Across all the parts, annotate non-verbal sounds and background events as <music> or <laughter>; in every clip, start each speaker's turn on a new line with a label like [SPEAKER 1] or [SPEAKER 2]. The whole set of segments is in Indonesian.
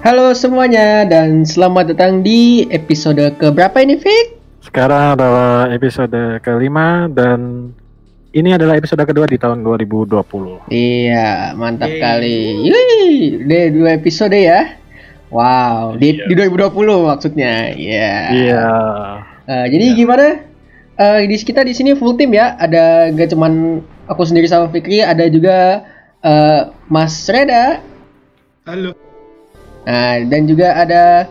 [SPEAKER 1] Halo semuanya dan selamat datang di episode keberapa ini Fik?
[SPEAKER 2] Sekarang adalah episode kelima dan ini adalah episode kedua di tahun 2020.
[SPEAKER 1] Iya, mantap
[SPEAKER 3] Yeay.
[SPEAKER 1] kali. Wih, udah dua episode ya. Wow, di,
[SPEAKER 2] Iya.
[SPEAKER 1] di 2020 maksudnya. Iya.
[SPEAKER 2] Iya.
[SPEAKER 1] Eh, jadi
[SPEAKER 2] Iya.
[SPEAKER 1] gimana? Eh, di kita di sini full tim ya. Ada gak cuman aku sendiri sama Fikri, ada juga eh, Mas Reda.
[SPEAKER 3] Halo.
[SPEAKER 1] Nah, dan juga ada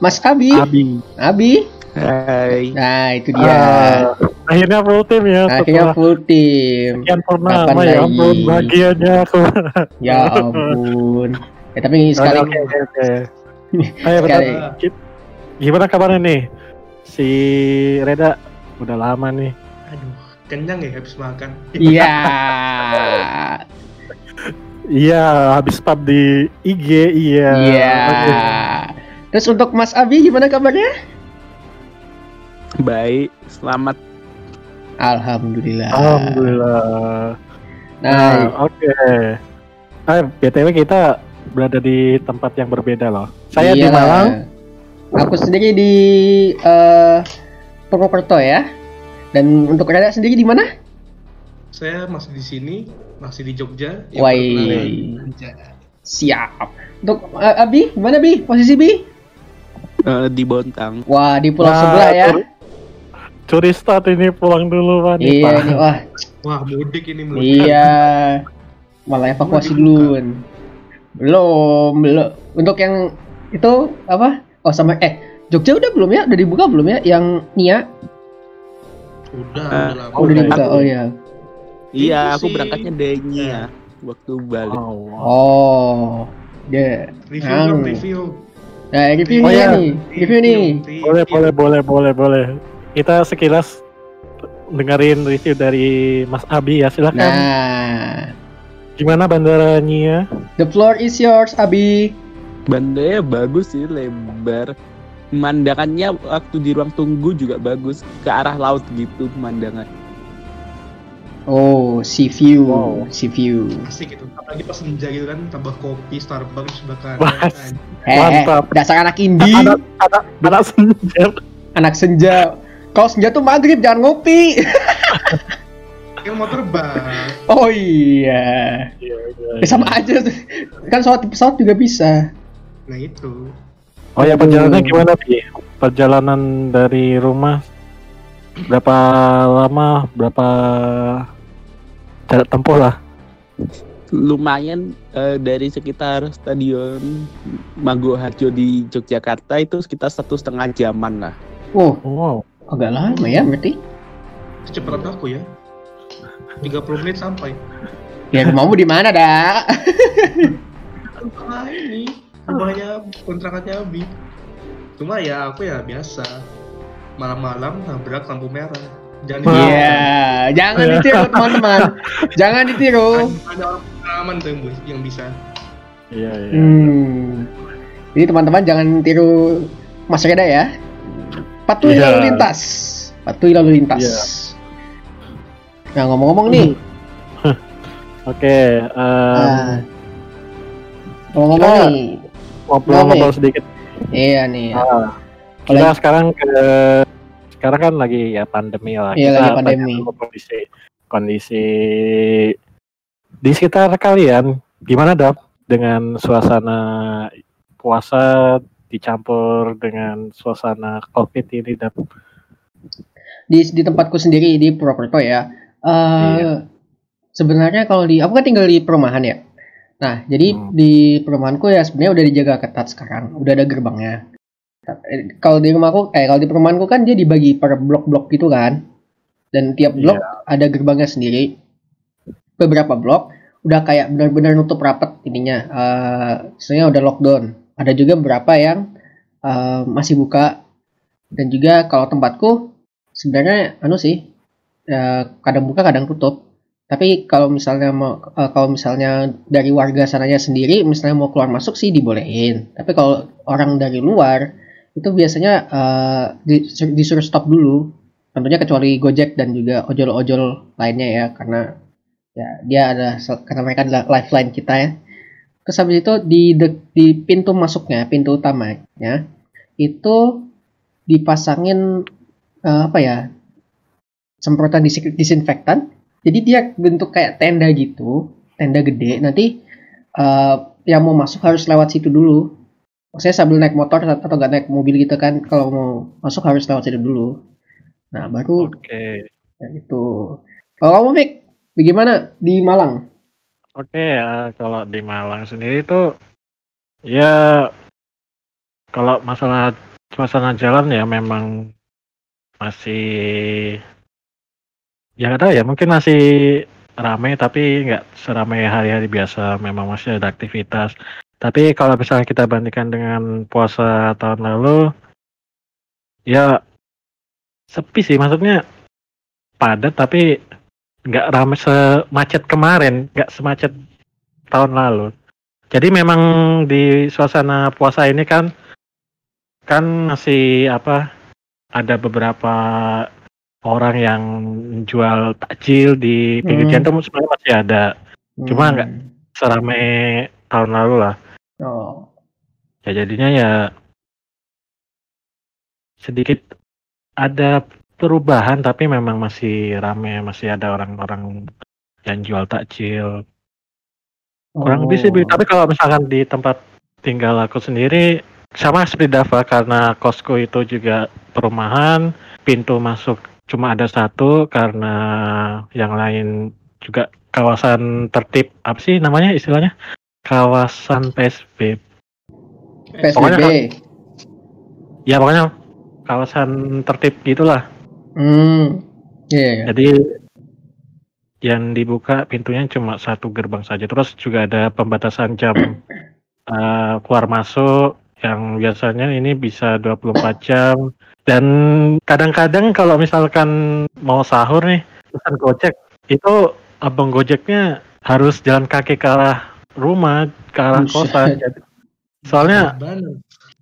[SPEAKER 1] Mas Abi.
[SPEAKER 2] Abi.
[SPEAKER 1] Abi.
[SPEAKER 4] Hai.
[SPEAKER 1] Nah, itu dia.
[SPEAKER 2] Ah, akhirnya full tim ya
[SPEAKER 1] Akhirnya full tim.
[SPEAKER 2] sekian purnama
[SPEAKER 1] Kapan
[SPEAKER 2] ya ampun bahagianya aku. <laughs>
[SPEAKER 1] Ya ampun. Ya, tapi sekali
[SPEAKER 2] Oke oke oke. <laughs> Ayo
[SPEAKER 1] Sekali.
[SPEAKER 2] Gimana kabarnya nih? Si Reda udah lama nih.
[SPEAKER 3] Aduh, kenyang ya habis makan.
[SPEAKER 1] Iya. <laughs>
[SPEAKER 2] Iya, habis pub di IG, iya.
[SPEAKER 1] Iya. Terus untuk Mas Abi gimana kabarnya?
[SPEAKER 4] Baik, selamat.
[SPEAKER 1] Alhamdulillah.
[SPEAKER 2] Alhamdulillah.
[SPEAKER 1] Nah,
[SPEAKER 2] Nah, oke. Ah, BTW kita berada di tempat yang berbeda loh. Saya di
[SPEAKER 1] iya.
[SPEAKER 2] Malang.
[SPEAKER 1] Aku sendiri di eh Purwokerto ya. Dan untuk Rada sendiri di mana?
[SPEAKER 3] Saya masih di sini, masih di Jogja.
[SPEAKER 1] Wai. Siap. Untuk eh, Abi, gimana Bi? Posisi Bi?
[SPEAKER 4] Eh, di Bontang.
[SPEAKER 1] Wah, di pulau
[SPEAKER 2] Nah,
[SPEAKER 1] sebelah ya.
[SPEAKER 2] curi- start ini pulang dulu Pak.
[SPEAKER 1] Iya,
[SPEAKER 2] Pak.
[SPEAKER 1] ini wah.
[SPEAKER 3] Wah, mudik ini mudik.
[SPEAKER 1] Iya. Malah evakuasi dulu. Belum, belum. Untuk yang itu apa? Oh sama eh Jogja udah belum ya? Udah dibuka belum ya? Yang Nia?
[SPEAKER 3] Udah,
[SPEAKER 4] Ah,
[SPEAKER 3] udah lama.
[SPEAKER 1] Oh, udah dibuka.
[SPEAKER 4] aku-
[SPEAKER 1] Oh iya.
[SPEAKER 4] Iya,
[SPEAKER 3] Itu
[SPEAKER 4] aku
[SPEAKER 3] sih.
[SPEAKER 4] berangkatnya Denya ya. Waktu balik.
[SPEAKER 2] Oh, wow.
[SPEAKER 1] Oh. Dia.
[SPEAKER 3] Review dong, review.
[SPEAKER 1] Nah, review
[SPEAKER 2] Oh,
[SPEAKER 1] nih
[SPEAKER 2] iya.
[SPEAKER 1] nih. Review nih.
[SPEAKER 3] review.
[SPEAKER 2] Boleh, boleh, boleh, boleh, boleh. Kita sekilas dengerin review dari Mas Abi ya. Silakan.
[SPEAKER 1] Nah,
[SPEAKER 2] Gimana bandaranya?
[SPEAKER 1] the floor is yours, Abi.
[SPEAKER 4] Bandanya bagus sih, lebar. Pemandangannya waktu di ruang tunggu juga bagus. Ke arah laut gitu pemandangan.
[SPEAKER 1] Oh, sea view,
[SPEAKER 2] Wow.
[SPEAKER 1] sea view.
[SPEAKER 3] Asik gitu. Apalagi pas senja gitu kan, tambah kopi, Starbucks kanan.
[SPEAKER 2] Wah.
[SPEAKER 1] Eh,
[SPEAKER 2] Mantap.
[SPEAKER 1] dasar anak indie,
[SPEAKER 2] Anak, anak, anak senja.
[SPEAKER 1] anak senja. Kalau senja tuh maghrib, jangan ngopi.
[SPEAKER 3] Kan mau terbang.
[SPEAKER 1] Oh iya.
[SPEAKER 2] Iya, iya,
[SPEAKER 1] Ya, sama aja. Kan pesawat pesawat juga bisa.
[SPEAKER 3] Nah itu.
[SPEAKER 2] Oh ya perjalanannya gimana Pi? Perjalanan dari rumah berapa lama? Berapa jarak tempuh lah?
[SPEAKER 4] Lumayan eh, dari sekitar stadion Mago Harjo di Yogyakarta itu sekitar satu setengah jaman lah.
[SPEAKER 1] Oh,
[SPEAKER 2] Wow.
[SPEAKER 1] agak lama ya berarti.
[SPEAKER 3] Kecepatan aku ya. 30 menit sampai.
[SPEAKER 1] Ya rumahmu di mana, dak?
[SPEAKER 3] Ah ini rumahnya kontrakannya Abi. Cuma ya aku ya biasa. Malam-malam nabrak lampu merah. Jangan
[SPEAKER 2] Wow.
[SPEAKER 3] ditiru.
[SPEAKER 1] Iya, jangan ditiru teman-teman. jangan ditiru.
[SPEAKER 3] Ada- orang pengalaman tuh yang bi- yang bisa.
[SPEAKER 2] Iya iya.
[SPEAKER 1] Hmm. Jadi teman-teman jangan tiru Mas Reda ya. Patuhi
[SPEAKER 2] Iya.
[SPEAKER 1] lalu lintas. Patuhi lalu lintas.
[SPEAKER 2] Iya.
[SPEAKER 1] Nah ngomong-ngomong nih, <laughs>
[SPEAKER 2] Oke, em,
[SPEAKER 1] ah, ngomong-ngomong nih,
[SPEAKER 2] ngobrol-ngobrol sedikit.
[SPEAKER 1] iya nih.
[SPEAKER 2] Ah,
[SPEAKER 1] Kalau
[SPEAKER 2] kita sekarang ke sekarang kan lagi ya pandemi lah.
[SPEAKER 1] Iya,
[SPEAKER 2] Kita
[SPEAKER 1] lagi pandemi.
[SPEAKER 2] Kondisi kondisi di sekitar kalian gimana dap dengan suasana puasa dicampur dengan suasana covid ini dap?
[SPEAKER 1] di di tempatku sendiri di Purwokerto ya. eh
[SPEAKER 2] Iya.
[SPEAKER 1] Sebenarnya kalau di aku kan tinggal di perumahan ya. Nah, jadi
[SPEAKER 2] Hmm.
[SPEAKER 1] di perumahanku ya sebenarnya udah dijaga ketat sekarang, udah ada gerbangnya. Kalau di rumahku, eh kalau di perumahanku kan dia dibagi per blok-blok gitu kan. Dan tiap blok ada gerbangnya sendiri. Beberapa blok udah kayak benar-benar nutup rapat ininya. Istilahnya udah lockdown. Ada juga beberapa yang eh, masih buka. Dan juga kalau tempatku sebenarnya anu sih eh, kadang buka kadang tutup. Tapi kalau misalnya mau eh, kalau misalnya dari warga sananya sendiri misalnya mau keluar masuk sih dibolehin. Tapi kalau orang dari luar itu biasanya disur- disuruh stop dulu. Tentunya kecuali Gojek dan juga ojol-ojol lainnya ya karena ya dia ada karena mereka adalah lifeline kita ya. Terus habis itu di de- di pintu masuknya, pintu utamanya itu dipasangin eh, apa ya? semprotan dis- disinfektan. Jadi dia bentuk kayak tenda gitu, tenda gede. Nanti eh, yang mau masuk harus lewat situ dulu. Maksudnya sambil naik motor atau nggak naik mobil gitu kan, kalau mau masuk harus lewat situ dulu. Nah baru
[SPEAKER 2] Oke.
[SPEAKER 1] ya itu. Kalau kamu Fik, bagaimana di Malang?
[SPEAKER 2] Oke ya, kalau di Malang sendiri tuh ya kalau masalah suasana jalan ya memang masih ya nggak tahu ya mungkin masih ramai tapi nggak seramai hari-hari biasa memang masih ada aktivitas tapi kalau misalnya kita bandingkan dengan puasa tahun lalu ya sepi sih maksudnya padat tapi nggak ramai semacet kemarin nggak semacet tahun lalu jadi memang di suasana puasa ini kan kan masih apa ada beberapa orang yang jual takjil di pinggir
[SPEAKER 1] Hmm.
[SPEAKER 2] jalan tuh sebenarnya masih ada Cuma
[SPEAKER 1] Hmm.
[SPEAKER 2] nggak seramai tahun lalu lah
[SPEAKER 1] Oh.
[SPEAKER 2] ya jadinya ya sedikit ada perubahan tapi memang masih ramai masih ada orang-orang yang jual takjil kurang lebih sih
[SPEAKER 1] Oh.
[SPEAKER 2] tapi kalau misalkan di tempat tinggal aku sendiri sama seperti Dava karena kosku itu juga perumahan pintu masuk cuma ada satu karena yang lain juga kawasan tertib apa sih namanya istilahnya kawasan PSBB
[SPEAKER 1] PSBB.
[SPEAKER 2] ya pokoknya kawasan tertib gitulah
[SPEAKER 1] Hmm. Iya, iya.
[SPEAKER 2] jadi yang dibuka pintunya cuma satu gerbang saja terus juga ada pembatasan jam <clears throat> eh, keluar masuk yang biasanya ini bisa 24 <clears throat> jam dan kadang-kadang kalau misalkan mau sahur nih pesan gojek itu abang gojeknya harus jalan kaki ke arah rumah ke arah kosan Jadi- soalnya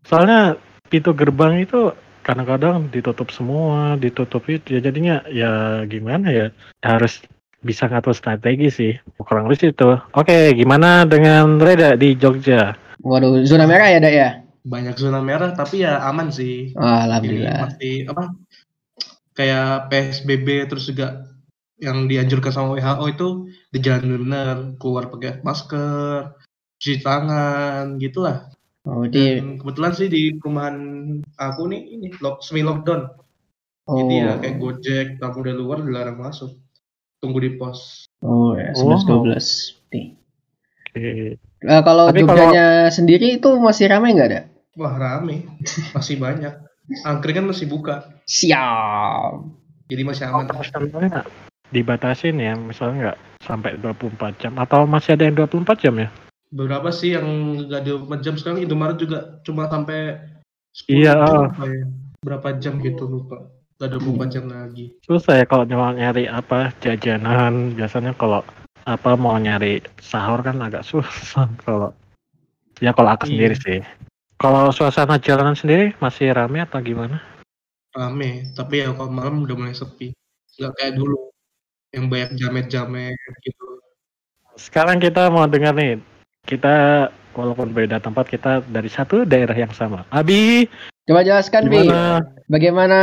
[SPEAKER 2] soalnya pintu gerbang itu kadang-kadang ditutup semua ditutup itu ya jadinya ya gimana ya harus bisa ngatur strategi sih kurang lebih itu oke gimana dengan Reda di Jogja
[SPEAKER 1] Waduh, zona merah ya, Dak ya?
[SPEAKER 3] Banyak zona merah tapi ya aman sih. Ini
[SPEAKER 1] Alhamdulillah.
[SPEAKER 3] masih apa? Kayak PSBB terus juga yang dianjurkan sama WHO itu dijalankan benar, keluar pakai masker, cuci tangan, gitulah.
[SPEAKER 1] Oh, di
[SPEAKER 3] Dan kebetulan sih di perumahan aku nih ini lock, semi lockdown.
[SPEAKER 1] oh.
[SPEAKER 3] Jadi ya kayak Gojek, tamu dari luar dilarang masuk. Tunggu di pos.
[SPEAKER 1] Oh, ya, 11 12. Nih.
[SPEAKER 2] oke
[SPEAKER 1] Eh, kalau
[SPEAKER 2] Tapi
[SPEAKER 1] Jogjanya sendiri itu masih ramai nggak ada?
[SPEAKER 3] Wah rame, masih banyak. Angkringan masih buka,
[SPEAKER 1] Siap.
[SPEAKER 3] jadi masih aman.
[SPEAKER 2] operasionalnya dibatasin ya misalnya nggak sampai 24 jam atau masih ada yang 24 jam ya
[SPEAKER 3] Beberapa sih yang nggak 24 jam sekarang Indomaret juga cuma sampai 10
[SPEAKER 2] Iya,
[SPEAKER 3] jam
[SPEAKER 2] oh.
[SPEAKER 3] apa ya. Berapa jam gitu lupa. Gak 24 jam lagi.
[SPEAKER 2] susah ya kalau nyari apa jajanan biasanya kalau apa mau nyari sahur kan agak susah kalau ya kalau aku
[SPEAKER 3] Iya.
[SPEAKER 2] sendiri sih kalau suasana jalanan sendiri masih rame atau gimana
[SPEAKER 3] Rame, tapi ya kalau malam udah mulai sepi. Nggak kayak dulu yang banyak jamet-jamet gitu.
[SPEAKER 2] sekarang kita mau dengar nih kita walaupun beda tempat kita dari satu daerah yang sama Abi
[SPEAKER 1] Coba jelaskan, Bi.
[SPEAKER 2] gimana
[SPEAKER 1] Bagaimana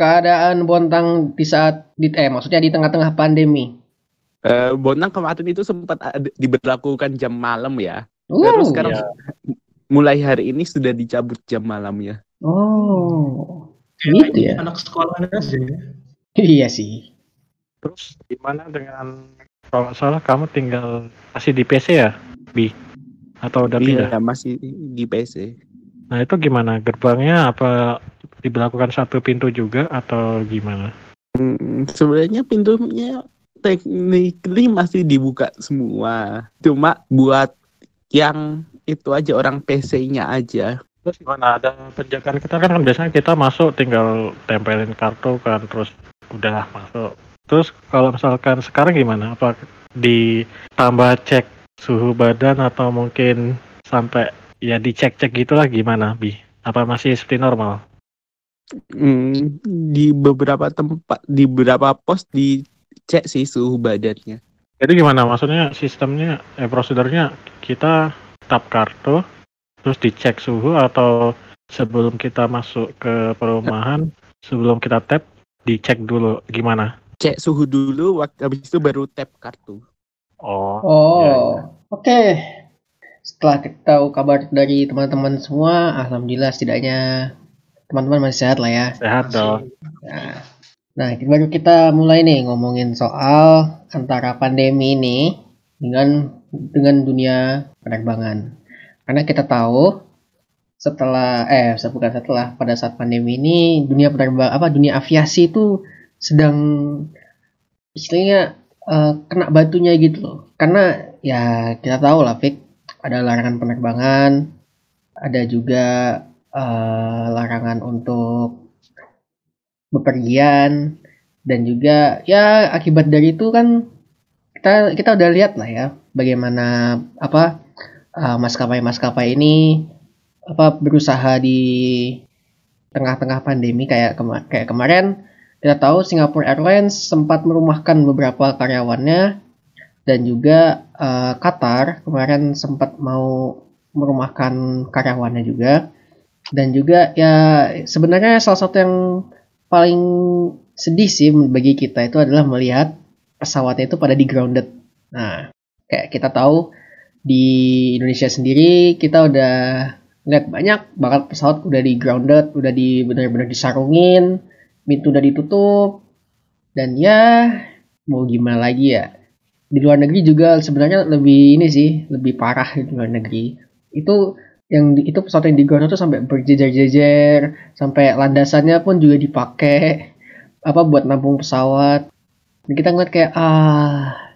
[SPEAKER 1] keadaan Bontang di saat di eh maksudnya di tengah-tengah pandemi?
[SPEAKER 4] Eh, Bonang kemarin itu sempat ada- diberlakukan jam malam ya.
[SPEAKER 1] Uh,
[SPEAKER 4] Terus sekarang
[SPEAKER 2] ya.
[SPEAKER 4] mulai hari ini sudah dicabut jam malamnya.
[SPEAKER 1] Oh. Gitu ya?
[SPEAKER 3] anak sekolahan aja ya. <laughs>
[SPEAKER 1] Iya sih.
[SPEAKER 2] Terus gimana dengan kalau nggak salah kamu tinggal masih di PC ya Bi atau udah pindah
[SPEAKER 4] Iya, masih di PC.
[SPEAKER 2] Nah itu gimana? Gerbangnya apa diberlakukan satu pintu juga atau gimana?
[SPEAKER 4] Hmm, sebenarnya pintunya technically masih dibuka semua. Cuma buat yang itu aja orang PC-nya aja.
[SPEAKER 2] Terus gimana? Ada penjagaan kita kan biasanya kita masuk tinggal tempelin kartu kan terus udah masuk. Terus kalau misalkan sekarang gimana? Apa ditambah cek suhu badan atau mungkin sampai ya dicek-cek gitulah gimana Bi? Apa masih seperti normal?
[SPEAKER 4] Hmm, di beberapa tempat, di beberapa pos dicek sih suhu badannya.
[SPEAKER 2] Jadi gimana? Maksudnya sistemnya, eh prosedurnya kita tap kartu terus dicek suhu atau sebelum kita masuk ke perumahan sebelum kita tap dicek dulu gimana
[SPEAKER 4] Cek suhu dulu, habis itu baru tap kartu.
[SPEAKER 2] oh
[SPEAKER 1] Oh,
[SPEAKER 2] Iya, iya.
[SPEAKER 1] oke. Setelah kita tahu kabar dari teman-teman semua, alhamdulillah setidaknya teman-teman masih sehat lah ya.
[SPEAKER 2] sehat dong
[SPEAKER 1] Nah, nah baru kita mulai nih ngomongin soal antara pandemi ini dengan dengan dunia penerbangan. Karena kita tahu setelah eh bukan setelah pada saat pandemi ini dunia penerbang apa dunia aviasi itu sedang istilahnya eh, kena batunya gitu loh. Karena ya kita tahu lah Fik ada larangan penerbangan, ada juga eh, larangan untuk bepergian dan juga ya akibat dari itu kan kita kita udah lihat lah ya bagaimana apa uh, maskapai-maskapai ini apa berusaha di tengah-tengah pandemi kayak kema- kayak kemarin kita tahu Singapore Airlines sempat merumahkan beberapa karyawannya dan juga uh, Qatar kemarin sempat mau merumahkan karyawannya juga dan juga ya sebenarnya salah satu yang paling sedih sih bagi kita itu adalah melihat pesawatnya itu pada di grounded. Nah, kayak kita tahu di Indonesia sendiri kita udah lihat banyak bakal pesawat udah di grounded, udah di benar-benar disarungin, pintu udah ditutup. Dan ya mau gimana lagi ya. Di luar negeri juga sebenarnya lebih ini sih, lebih parah di luar negeri. Itu yang di- itu pesawat yang di grounded tuh sampai berjejer-jejer, sampai landasannya pun juga dipakai apa buat nampung pesawat. Dan kita ngeliat kayak ah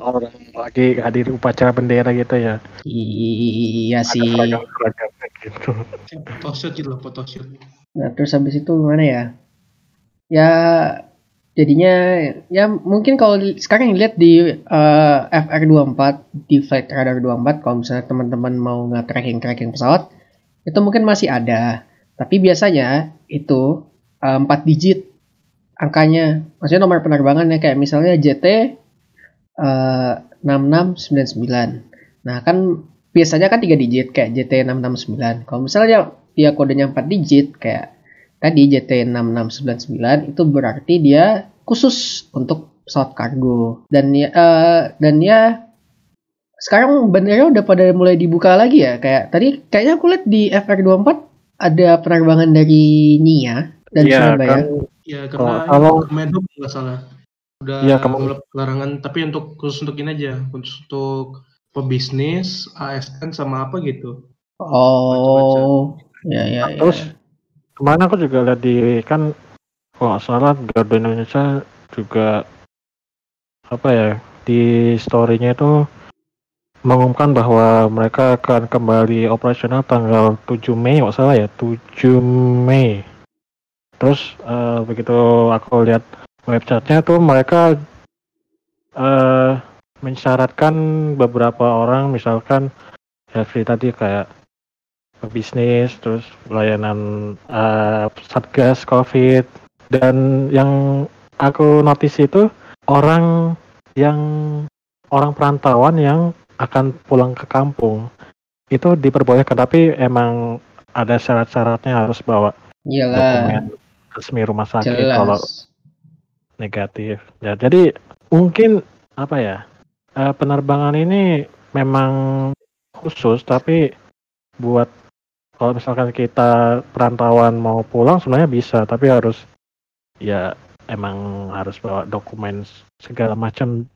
[SPEAKER 2] orang lagi hadir upacara bendera gitu ya
[SPEAKER 1] iya
[SPEAKER 2] ada
[SPEAKER 1] sih.
[SPEAKER 2] gitu
[SPEAKER 3] Photoshoot gitu loh, photoshoot.
[SPEAKER 1] Nah terus habis itu gimana ya? Ya jadinya ya mungkin kalau sekarang lihat di eh, FR24 di Flight Radar 24 kalau misalnya teman-teman mau nge-tracking tracking pesawat itu mungkin masih ada. Tapi biasanya itu eh, 4 digit angkanya. Maksudnya nomor penerbangannya kayak misalnya JT eh, 6699. Nah, kan biasanya kan 3 digit kayak JT 669. Kalau misalnya dia kodenya 4 digit kayak tadi JT 6699 itu berarti dia khusus untuk pesawat kargo. Dan ya eh, dan ya sekarang bandara udah pada mulai dibuka lagi ya. Kayak tadi kayaknya aku lihat di FR24 ada penerbangan dari Nia dan
[SPEAKER 2] Iya
[SPEAKER 1] Surabaya.
[SPEAKER 2] kan
[SPEAKER 3] Ya karena
[SPEAKER 2] kalau-
[SPEAKER 3] Kemenhub nggak salah. Udah
[SPEAKER 2] Kemenhub.
[SPEAKER 3] melepas larangan, tapi untuk khusus untuk ini aja, khusus untuk pebisnis, ASN sama apa gitu.
[SPEAKER 1] Oh, ya ya ya.
[SPEAKER 2] Terus ke mana aku juga lihat di kan kalau nggak salah Garuda Indonesia juga apa ya di story-nya itu mengumumkan bahwa mereka akan kembali operasional tanggal 7 Mei nggak salah ya 7 Mei terus eh, begitu aku lihat websitenya tuh mereka eh mensyaratkan beberapa orang misalkan seperti tadi kayak bisnis terus pelayanan eh, satgas covid. Dan yang aku notice itu orang yang orang perantauan yang akan pulang ke kampung. Itu diperbolehkan tapi emang ada syarat-syaratnya harus bawa
[SPEAKER 1] Iyalah,
[SPEAKER 2] dokumen resmi rumah sakit kalau
[SPEAKER 1] jelas.
[SPEAKER 2] Negatif. Ya jadi mungkin apa ya eh, penerbangan ini memang khusus tapi buat kalau misalkan kita perantauan mau pulang sebenarnya bisa tapi harus ya emang harus bawa dokumen segala macam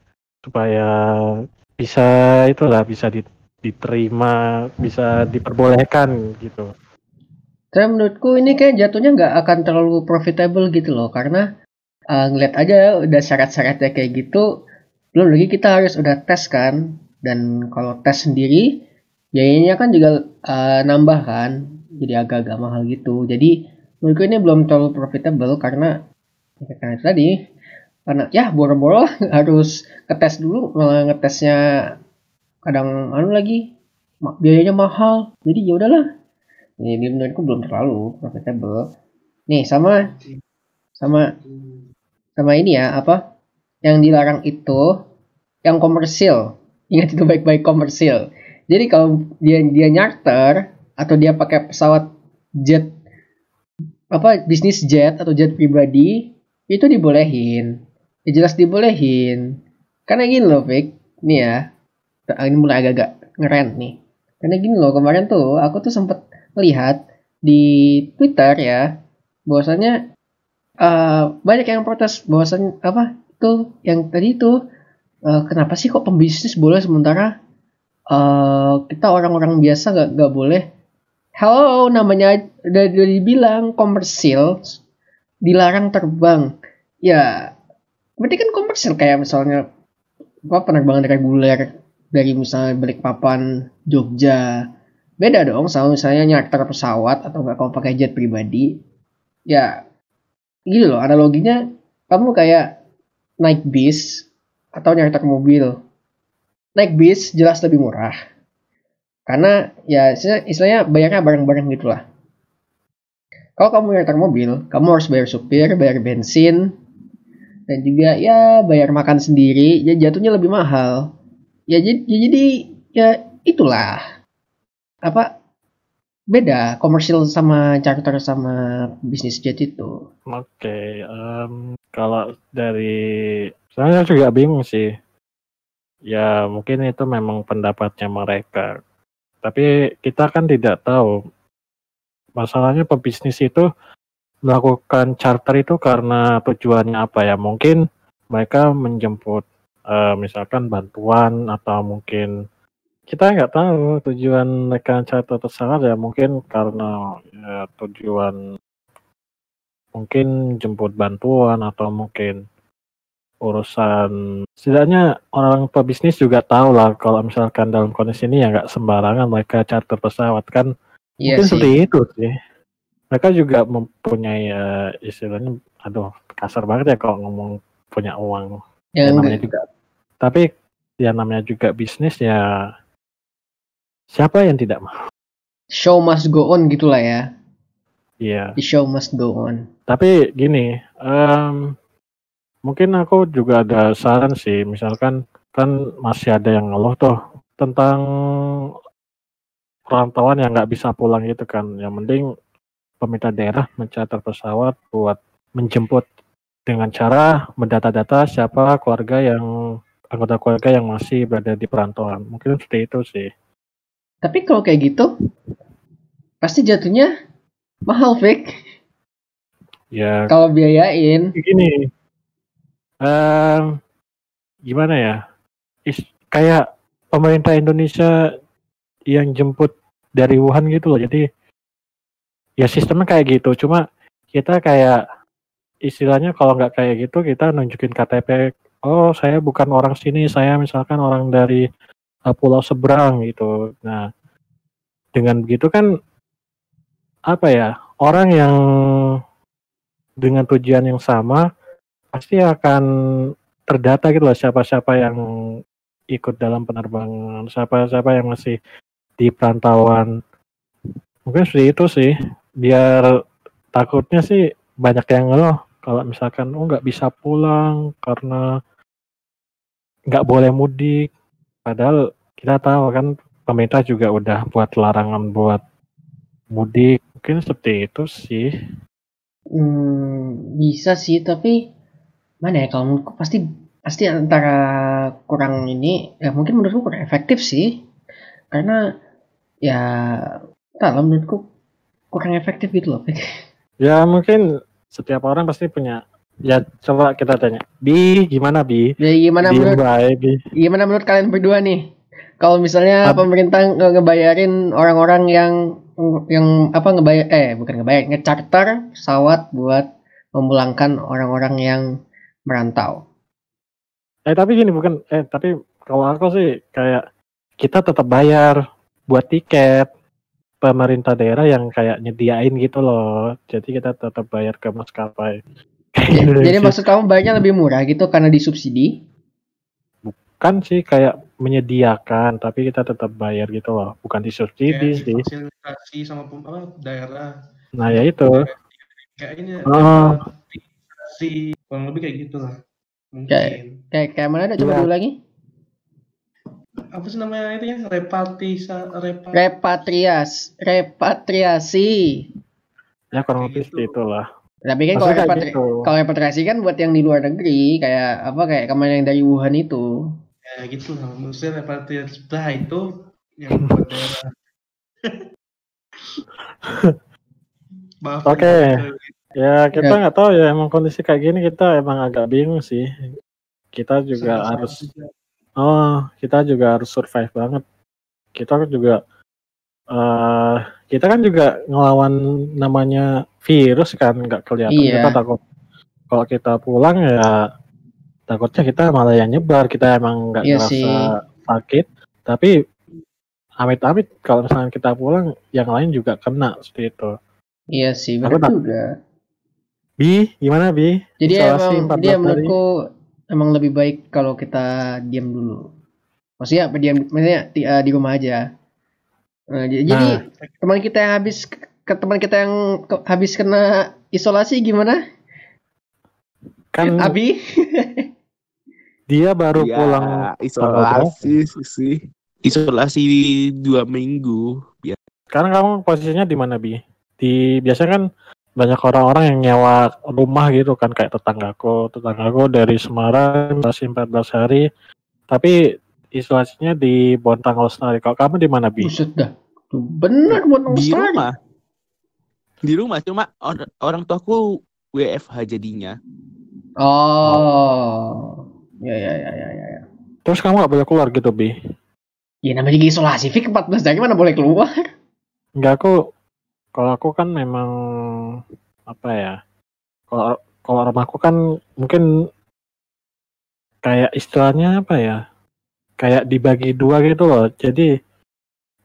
[SPEAKER 2] supaya bisa itulah bisa di- diterima bisa diperbolehkan gitu.
[SPEAKER 1] Saya menurutku ini kayak jatuhnya nggak akan terlalu profitable gitu loh karena uh, ngeliat aja udah syarat-syaratnya kayak gitu belum lagi kita harus udah tes kan. Dan kalau tes sendiri biayanya kan juga uh, nambah kan. Jadi agak-agak mahal gitu. Jadi menurutku ini belum terlalu profitable karena ya karena itu tadi karena ya boro-boro <laughs> harus ngetes dulu malah ngetesnya kadang anu lagi biayanya mahal. Jadi ya udahlah. Jadi menurutku belum terlalu profitable. Nih sama sama sama ini ya apa yang dilarang itu yang komersil. Ingat itu baik-baik komersil. Jadi kalau dia dia nyarter atau dia pakai pesawat jet apa bisnis jet atau jet pribadi itu dibolehin. Ya jelas dibolehin. Karena gini loh, Vic. Nih ya. Ini mulai agak-agak ngeren nih. Karena gini loh, kemarin tuh aku tuh sempet lihat di Twitter ya, bahwasanya uh, banyak yang protes bahwasannya apa itu yang tadi itu uh, kenapa sih kok pembisnis boleh sementara uh, kita orang-orang biasa gak, gak boleh Hello, namanya udah, udah dibilang komersil dilarang terbang. Ya, berarti kan komersil kayak misalnya apa penerbangan reguler dari misalnya Balikpapan, Jogja. Beda dong sama misalnya nyarter pesawat atau enggak kalau pakai jet pribadi. Ya, gitu loh analoginya kamu kayak naik bis atau nyarter mobil. Naik bis jelas lebih murah karena ya istilahnya bayarnya bareng-bareng gitulah. Kalau kamu nyetar mobil, kamu harus bayar supir, bayar bensin, dan juga ya bayar makan sendiri, ya jatuhnya lebih mahal. Ya jadi, ya, jadi ya itulah apa beda komersil sama charter sama bisnis jet itu.
[SPEAKER 2] Oke, okay, um, kalau dari saya juga bingung sih. Ya mungkin itu memang pendapatnya mereka tapi kita kan tidak tahu. Masalahnya pebisnis itu melakukan charter itu karena tujuannya apa ya? Mungkin mereka menjemput uh, misalkan bantuan atau mungkin kita nggak tahu tujuan mereka charter pesawat ya. Mungkin karena ya, tujuan mungkin jemput bantuan atau mungkin urusan setidaknya orang pebisnis juga tahu lah kalau misalkan dalam kondisi ini ya nggak sembarangan mereka charter pesawat kan. Iya mungkin sih. seperti itu sih. Mereka juga mempunyai uh, istilahnya aduh kasar banget ya kalau ngomong punya uang. Ya, ya namanya juga. Tapi ya namanya juga bisnis ya siapa yang tidak mau
[SPEAKER 1] show must go on gitulah ya
[SPEAKER 2] iya yeah.
[SPEAKER 1] the show must go on
[SPEAKER 2] tapi gini um, Mungkin aku juga ada saran sih, misalkan kan masih ada yang ngeluh tuh tentang perantauan yang nggak bisa pulang gitu kan. Yang mending pemerintah daerah mencatat pesawat buat menjemput dengan cara mendata-data siapa keluarga yang anggota keluarga yang masih berada di perantauan. Mungkin seperti itu sih.
[SPEAKER 1] Tapi kalau kayak gitu, pasti jatuhnya mahal, Vic.
[SPEAKER 2] Ya.
[SPEAKER 1] Kalau biayain.
[SPEAKER 2] Gini, um, gimana ya? Is, kayak pemerintah Indonesia yang jemput dari Wuhan gitu loh. Jadi ya sistemnya kayak gitu. Cuma kita kayak istilahnya kalau nggak kayak gitu kita nunjukin KTP. Oh saya bukan orang sini, saya misalkan orang dari uh, Pulau Seberang gitu. Nah dengan begitu kan apa ya orang yang dengan tujuan yang sama pasti akan terdata gitu loh siapa-siapa yang ikut dalam penerbangan, siapa-siapa yang masih di perantauan. Mungkin seperti itu sih, biar takutnya sih banyak yang ngeluh kalau misalkan oh nggak bisa pulang karena nggak boleh mudik. Padahal kita tahu kan pemerintah juga udah buat larangan buat mudik. Mungkin seperti itu sih.
[SPEAKER 1] Hmm, bisa sih, tapi mana ya kalau menurutku pasti pasti antara kurang ini ya mungkin menurutku kurang efektif sih karena ya kalau menurutku kurang efektif gitu loh <laughs>
[SPEAKER 2] ya mungkin setiap orang pasti punya ya coba kita tanya bi gimana bi
[SPEAKER 1] ya gimana bi, menurut baik, bi. gimana menurut kalian berdua nih kalau misalnya Ab pemerintah nge ngebayarin orang-orang yang yang apa ngebayar eh bukan ngebayar ngecharter pesawat buat memulangkan orang-orang yang merantau.
[SPEAKER 2] Eh tapi gini bukan eh tapi kalau aku sih kayak kita tetap bayar buat tiket pemerintah daerah yang kayak nyediain gitu loh. Jadi kita tetap bayar ke maskapai.
[SPEAKER 1] Jadi, jadi maksud kamu bayarnya lebih murah gitu karena disubsidi?
[SPEAKER 2] Bukan sih kayak menyediakan, tapi kita tetap bayar gitu loh, bukan disubsidi
[SPEAKER 3] sih. Fasilitasi sama apa, daerah.
[SPEAKER 2] Nah ya itu.
[SPEAKER 3] Kayak ini. Oh si kurang lebih kayak gitu lah
[SPEAKER 1] mungkin kayak kayak, kayak mana ada coba ya. dulu lagi
[SPEAKER 3] apa sih namanya itu ya repatisa repa
[SPEAKER 1] Repatrias, repatriasi.
[SPEAKER 2] Ya kurang lebih
[SPEAKER 3] gitu.
[SPEAKER 2] seperti itulah.
[SPEAKER 1] Tapi kan kalau repatri
[SPEAKER 2] gitu.
[SPEAKER 1] kalau repatriasi kan buat yang di luar negeri, kayak apa kayak kemarin yang dari Wuhan itu.
[SPEAKER 3] ya gitu lah maksudnya repatisa itu yang buat daerah <laughs> maaf
[SPEAKER 2] Oke. Ya kita
[SPEAKER 1] Ya.
[SPEAKER 2] nggak tahu ya emang kondisi kayak gini kita emang agak bingung sih. Kita juga
[SPEAKER 3] Sama-sama
[SPEAKER 2] harus
[SPEAKER 3] juga.
[SPEAKER 2] oh kita juga harus survive banget. Kita kan juga eh kita kan juga ngelawan namanya virus kan nggak kelihatan
[SPEAKER 1] Iya.
[SPEAKER 2] kita takut kalau kita pulang ya takutnya kita malah yang nyebar kita emang nggak
[SPEAKER 1] Iya
[SPEAKER 2] ngerasa
[SPEAKER 1] sih.
[SPEAKER 2] sakit tapi amit-amit kalau misalnya kita pulang yang lain juga kena seperti itu.
[SPEAKER 1] Iya sih, benar juga.
[SPEAKER 2] Bi, gimana Bi?
[SPEAKER 1] Jadi
[SPEAKER 2] Isolasi
[SPEAKER 1] emang
[SPEAKER 2] 14
[SPEAKER 1] dia
[SPEAKER 2] hari.
[SPEAKER 1] menurutku emang lebih baik kalau kita diam dulu. Maksudnya apa diam maksudnya di, eh, di rumah aja. Nah, jadi
[SPEAKER 2] Nah.
[SPEAKER 1] teman kita yang habis ke teman kita yang ke- habis kena isolasi gimana?
[SPEAKER 2] Kan
[SPEAKER 1] Abi? <laughs>
[SPEAKER 2] dia baru
[SPEAKER 4] Ya,
[SPEAKER 2] pulang
[SPEAKER 4] isolasi sih. Isolasi dua minggu. Ya,
[SPEAKER 2] Sekarang kamu posisinya di mana Bi? Di biasanya kan banyak orang-orang yang nyewa rumah gitu kan kayak tetanggaku, tetanggaku dari Semarang masih 14 hari, tapi isolasinya di Bontang Lestari. Kalau kamu di mana Bi?
[SPEAKER 1] Buset dah. Bener buat
[SPEAKER 4] di
[SPEAKER 1] Australia.
[SPEAKER 4] rumah. Di rumah cuma or- orang tuaku WFH jadinya.
[SPEAKER 1] Oh. Ya ya ya ya ya. ya.
[SPEAKER 2] Terus kamu gak boleh keluar gitu Bi?
[SPEAKER 1] Ya namanya juga isolasi, Fik 14 hari mana boleh keluar?
[SPEAKER 2] Enggak aku, kalau aku kan memang apa ya? Kalau kalau rumahku kan mungkin kayak istilahnya apa ya? Kayak dibagi dua gitu loh. Jadi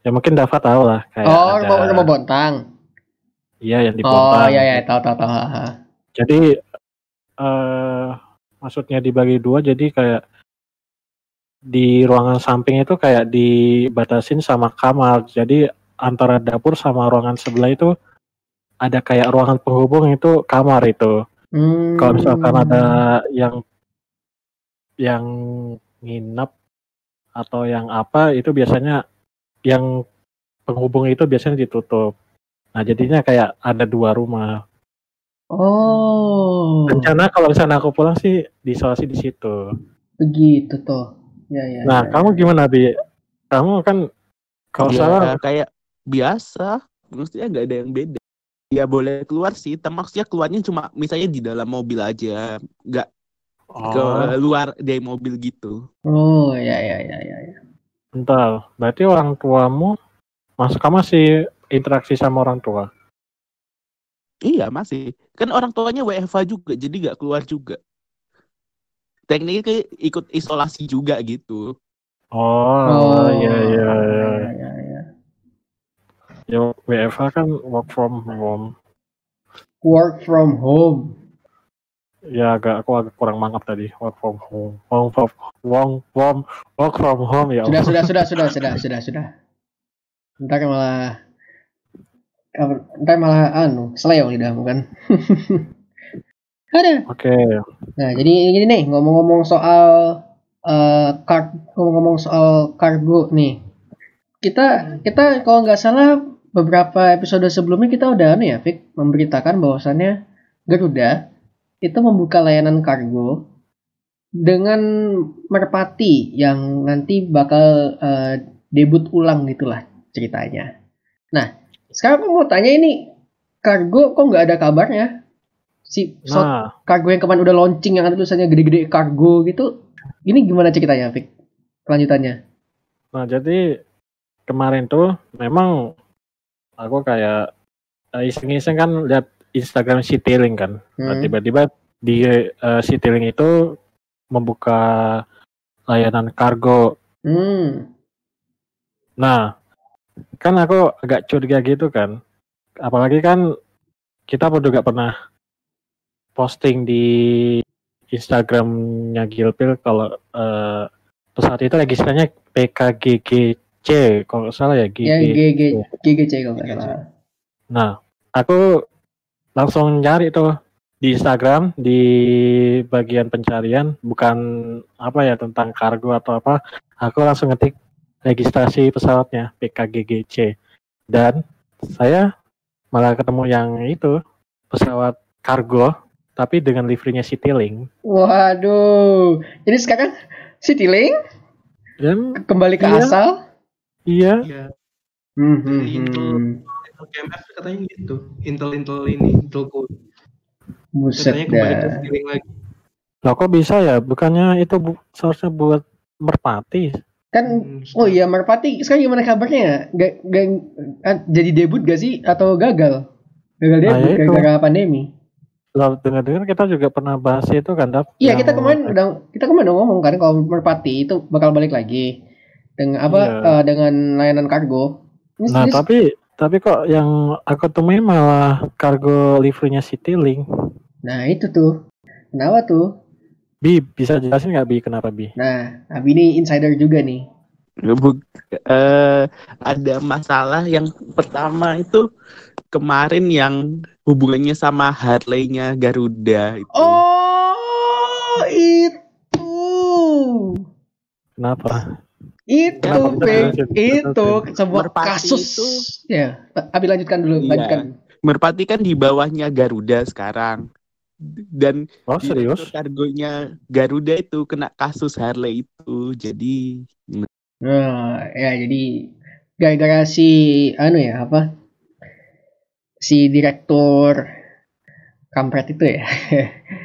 [SPEAKER 2] ya mungkin Dava tahu lah kayak
[SPEAKER 1] Oh,
[SPEAKER 2] ada
[SPEAKER 1] rumah, rumah Bontang.
[SPEAKER 2] iya yang di
[SPEAKER 1] Oh,
[SPEAKER 2] Bontang.
[SPEAKER 1] ya ya, tahu tahu tahu. ha.
[SPEAKER 2] Jadi eh maksudnya dibagi dua jadi kayak di ruangan samping itu kayak dibatasin sama kamar. Jadi antara dapur sama ruangan sebelah itu ada kayak ruangan penghubung itu kamar itu.
[SPEAKER 1] Hmm.
[SPEAKER 2] Kalau misalkan ada yang yang nginep atau yang apa itu biasanya yang penghubung itu biasanya ditutup. Nah jadinya kayak ada dua rumah.
[SPEAKER 1] Oh.
[SPEAKER 2] Rencana kalau misalnya aku pulang sih diisolasi di situ.
[SPEAKER 1] Begitu toh. Ya ya.
[SPEAKER 2] Nah
[SPEAKER 1] ya,
[SPEAKER 2] kamu
[SPEAKER 1] ya.
[SPEAKER 2] gimana bi? Kamu kan kalau
[SPEAKER 4] Ya,
[SPEAKER 2] salah
[SPEAKER 4] kayak biasa. Maksudnya nggak ada yang beda. Ya boleh keluar sih, tem- maksudnya keluarnya cuma misalnya di dalam mobil aja, nggak ke
[SPEAKER 2] oh,
[SPEAKER 4] luar dari mobil gitu.
[SPEAKER 1] Oh, ya ya ya ya ya.
[SPEAKER 2] Bentar. Berarti orang tuamu masuk kamu masih interaksi sama orang tua.
[SPEAKER 4] Iya masih. Kan orang tuanya WFH juga, jadi nggak keluar juga. Tekniknya ikut isolasi juga gitu.
[SPEAKER 2] Oh, iya iya iya.
[SPEAKER 1] ya, ya, ya.
[SPEAKER 2] Ya WFH kan work from home.
[SPEAKER 1] Work from home.
[SPEAKER 2] Ya agak aku agak kurang mangap tadi work from home. Work from work from work from home ya.
[SPEAKER 1] Sudah sudah sudah sudah sudah sudah sudah. Ntar malah ntar malah anu seleo lidah bukan. <laughs> Ada.
[SPEAKER 2] Oke.
[SPEAKER 1] Nah, jadi gini nih, ngomong-ngomong soal eh kar- ngomong-ngomong soal kargo nih. Kita kita kalau nggak salah beberapa episode sebelumnya kita udah anu ya, Fik, memberitakan bahwasannya Garuda itu membuka layanan kargo dengan Merpati yang nanti bakal eh, debut ulang gitulah ceritanya. Nah, sekarang aku mau tanya ini kargo kok nggak ada kabarnya? Si
[SPEAKER 2] Nah,
[SPEAKER 1] kargo yang kemarin udah launching yang ada tulisannya gede-gede kargo gitu. Ini gimana ceritanya, Fik? Kelanjutannya.
[SPEAKER 2] nah jadi kemarin tuh memang aku kayak eh, iseng-iseng kan lihat Instagram Citylink kan. Nah,
[SPEAKER 1] Hmm.
[SPEAKER 2] tiba-tiba di eh, Citylink itu membuka layanan kargo.
[SPEAKER 1] Hmm.
[SPEAKER 2] Nah, kan aku agak curiga gitu kan. Apalagi kan kita pun juga pernah posting di Instagramnya Gilpil kalau eh, pesawat itu registranya PKGGC kalau nggak salah ya
[SPEAKER 1] Ya
[SPEAKER 2] GG.
[SPEAKER 1] GG GGC kalau nggak salah.
[SPEAKER 2] Nah, aku langsung nyari tuh di Instagram di bagian pencarian bukan apa ya tentang kargo atau apa. Aku langsung ngetik registrasi pesawatnya PKGGC dan saya malah ketemu yang itu pesawat kargo tapi dengan liverynya Citylink
[SPEAKER 1] Waduh. Jadi sekarang Citylink
[SPEAKER 2] dan
[SPEAKER 1] kembali ke
[SPEAKER 2] Iya.
[SPEAKER 1] asal.
[SPEAKER 2] iya
[SPEAKER 3] Iya,
[SPEAKER 1] Hmm, hmm,
[SPEAKER 3] GMF katanya gitu. Intel Intel ini, Intel Core.
[SPEAKER 1] Buset
[SPEAKER 3] Katanya kembali ke lagi.
[SPEAKER 2] loh kok bisa ya bukannya itu bu- seharusnya buat merpati
[SPEAKER 1] Kan
[SPEAKER 3] Hmm,
[SPEAKER 1] Oh iya Merpati sekarang gimana kabarnya ya? Gak, gak- ah, jadi debut gak sih atau gagal? Gagal
[SPEAKER 2] Nah,
[SPEAKER 1] debut
[SPEAKER 2] itu.
[SPEAKER 1] gara-gara pandemi.
[SPEAKER 2] Loh, dengar-dengar kita juga pernah bahas itu kan Dap
[SPEAKER 1] Iya kita kemarin udah kita kemarin udah ngomong kan kalau Merpati itu bakal balik lagi dengan apa
[SPEAKER 2] Iya.
[SPEAKER 1] eh, dengan layanan kargo. Ini
[SPEAKER 2] nah
[SPEAKER 1] serius-
[SPEAKER 2] tapi tapi kok yang aku temuin malah kargo liverynya Citylink
[SPEAKER 1] nah itu tuh kenapa tuh?
[SPEAKER 2] Bi bisa jelasin nggak Bi kenapa Bi
[SPEAKER 1] Nah, Abi ini insider juga nih.
[SPEAKER 4] Buk- eh, ada masalah yang pertama itu kemarin yang hubungannya sama Harley-nya Garuda itu.
[SPEAKER 1] Oh itu
[SPEAKER 2] kenapa
[SPEAKER 1] itu
[SPEAKER 2] Kenapa?
[SPEAKER 1] Itu sebuah
[SPEAKER 4] Merpati
[SPEAKER 1] kasus
[SPEAKER 4] itu-
[SPEAKER 1] ya Abi lanjutkan dulu
[SPEAKER 4] Iya.
[SPEAKER 1] lanjutkan
[SPEAKER 4] Merpati kan di bawahnya Garuda sekarang. Dan
[SPEAKER 2] oh serius
[SPEAKER 4] kargonya Garuda itu kena kasus Harley itu. Jadi
[SPEAKER 1] Nah, ya jadi gara-gara si anu ya apa si direktur kampret itu ya.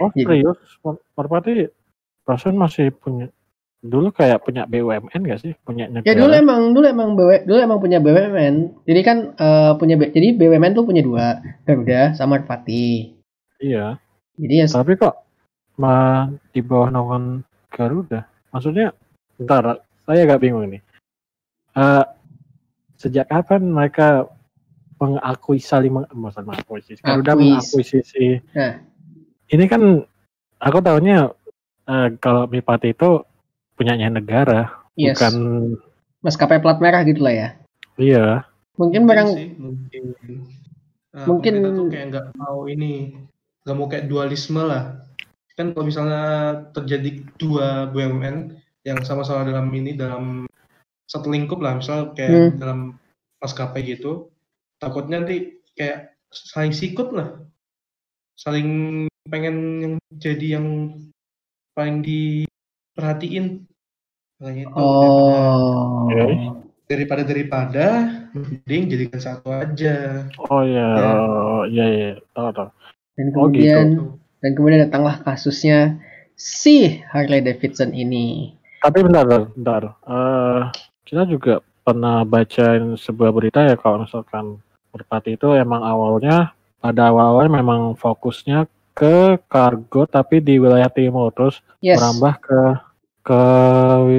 [SPEAKER 2] oh <laughs>
[SPEAKER 1] Jadi-
[SPEAKER 2] serius Mer- merpati perasaan masih punya dulu kayak punya BUMN gak sih punya negara
[SPEAKER 1] ya dulu emang dulu emang BW, dulu emang punya BUMN. Jadi kan eh, punya B- jadi BUMN tuh punya dua, Garuda sama Merpati.
[SPEAKER 2] iya
[SPEAKER 1] Jadi ya
[SPEAKER 2] Tapi kok mah di bawah naungan Garuda? Maksudnya, bentar, saya agak bingung nih. Eh, sejak kapan mereka mengakui saling meng, maksud mengakuisisi? Garuda
[SPEAKER 1] Akuis.
[SPEAKER 2] mengakuisisi.
[SPEAKER 1] Nah.
[SPEAKER 2] Ini kan aku tahunya eh, kalau Mipati itu punyanya negara,
[SPEAKER 1] yes,
[SPEAKER 2] bukan
[SPEAKER 1] maskapai plat merah gitu lah ya.
[SPEAKER 2] iya.
[SPEAKER 1] Mungkin barang
[SPEAKER 3] sih, mungkin. Nah,
[SPEAKER 1] Mungkin-
[SPEAKER 3] tuh kayak nggak mau ini, nggak mau kayak dualisme lah. Kan kalau misalnya terjadi dua BUMN yang sama-sama dalam ini dalam satu lingkup lah, misal kayak
[SPEAKER 1] Hmm.
[SPEAKER 3] dalam maskapai gitu, takutnya nanti kayak saling sikut lah, saling pengen yang jadi yang paling diperhatiin. Makanya itu
[SPEAKER 1] oh.
[SPEAKER 3] Daripada daripada mending jadikan satu aja.
[SPEAKER 2] Oh iya,
[SPEAKER 3] Ya.
[SPEAKER 2] oh, iya, iya, tahu tahu.
[SPEAKER 1] Dan
[SPEAKER 2] Oh, gitu.
[SPEAKER 1] kemudian dan kemudian datanglah kasusnya si Harley Davidson ini.
[SPEAKER 2] Tapi bentar, bentar. Eh, kita juga pernah bacain sebuah berita ya kalau misalkan Merpati itu emang awalnya pada awalnya memang fokusnya ke kargo tapi di wilayah timur terus
[SPEAKER 1] Yes.
[SPEAKER 2] merambah ke ke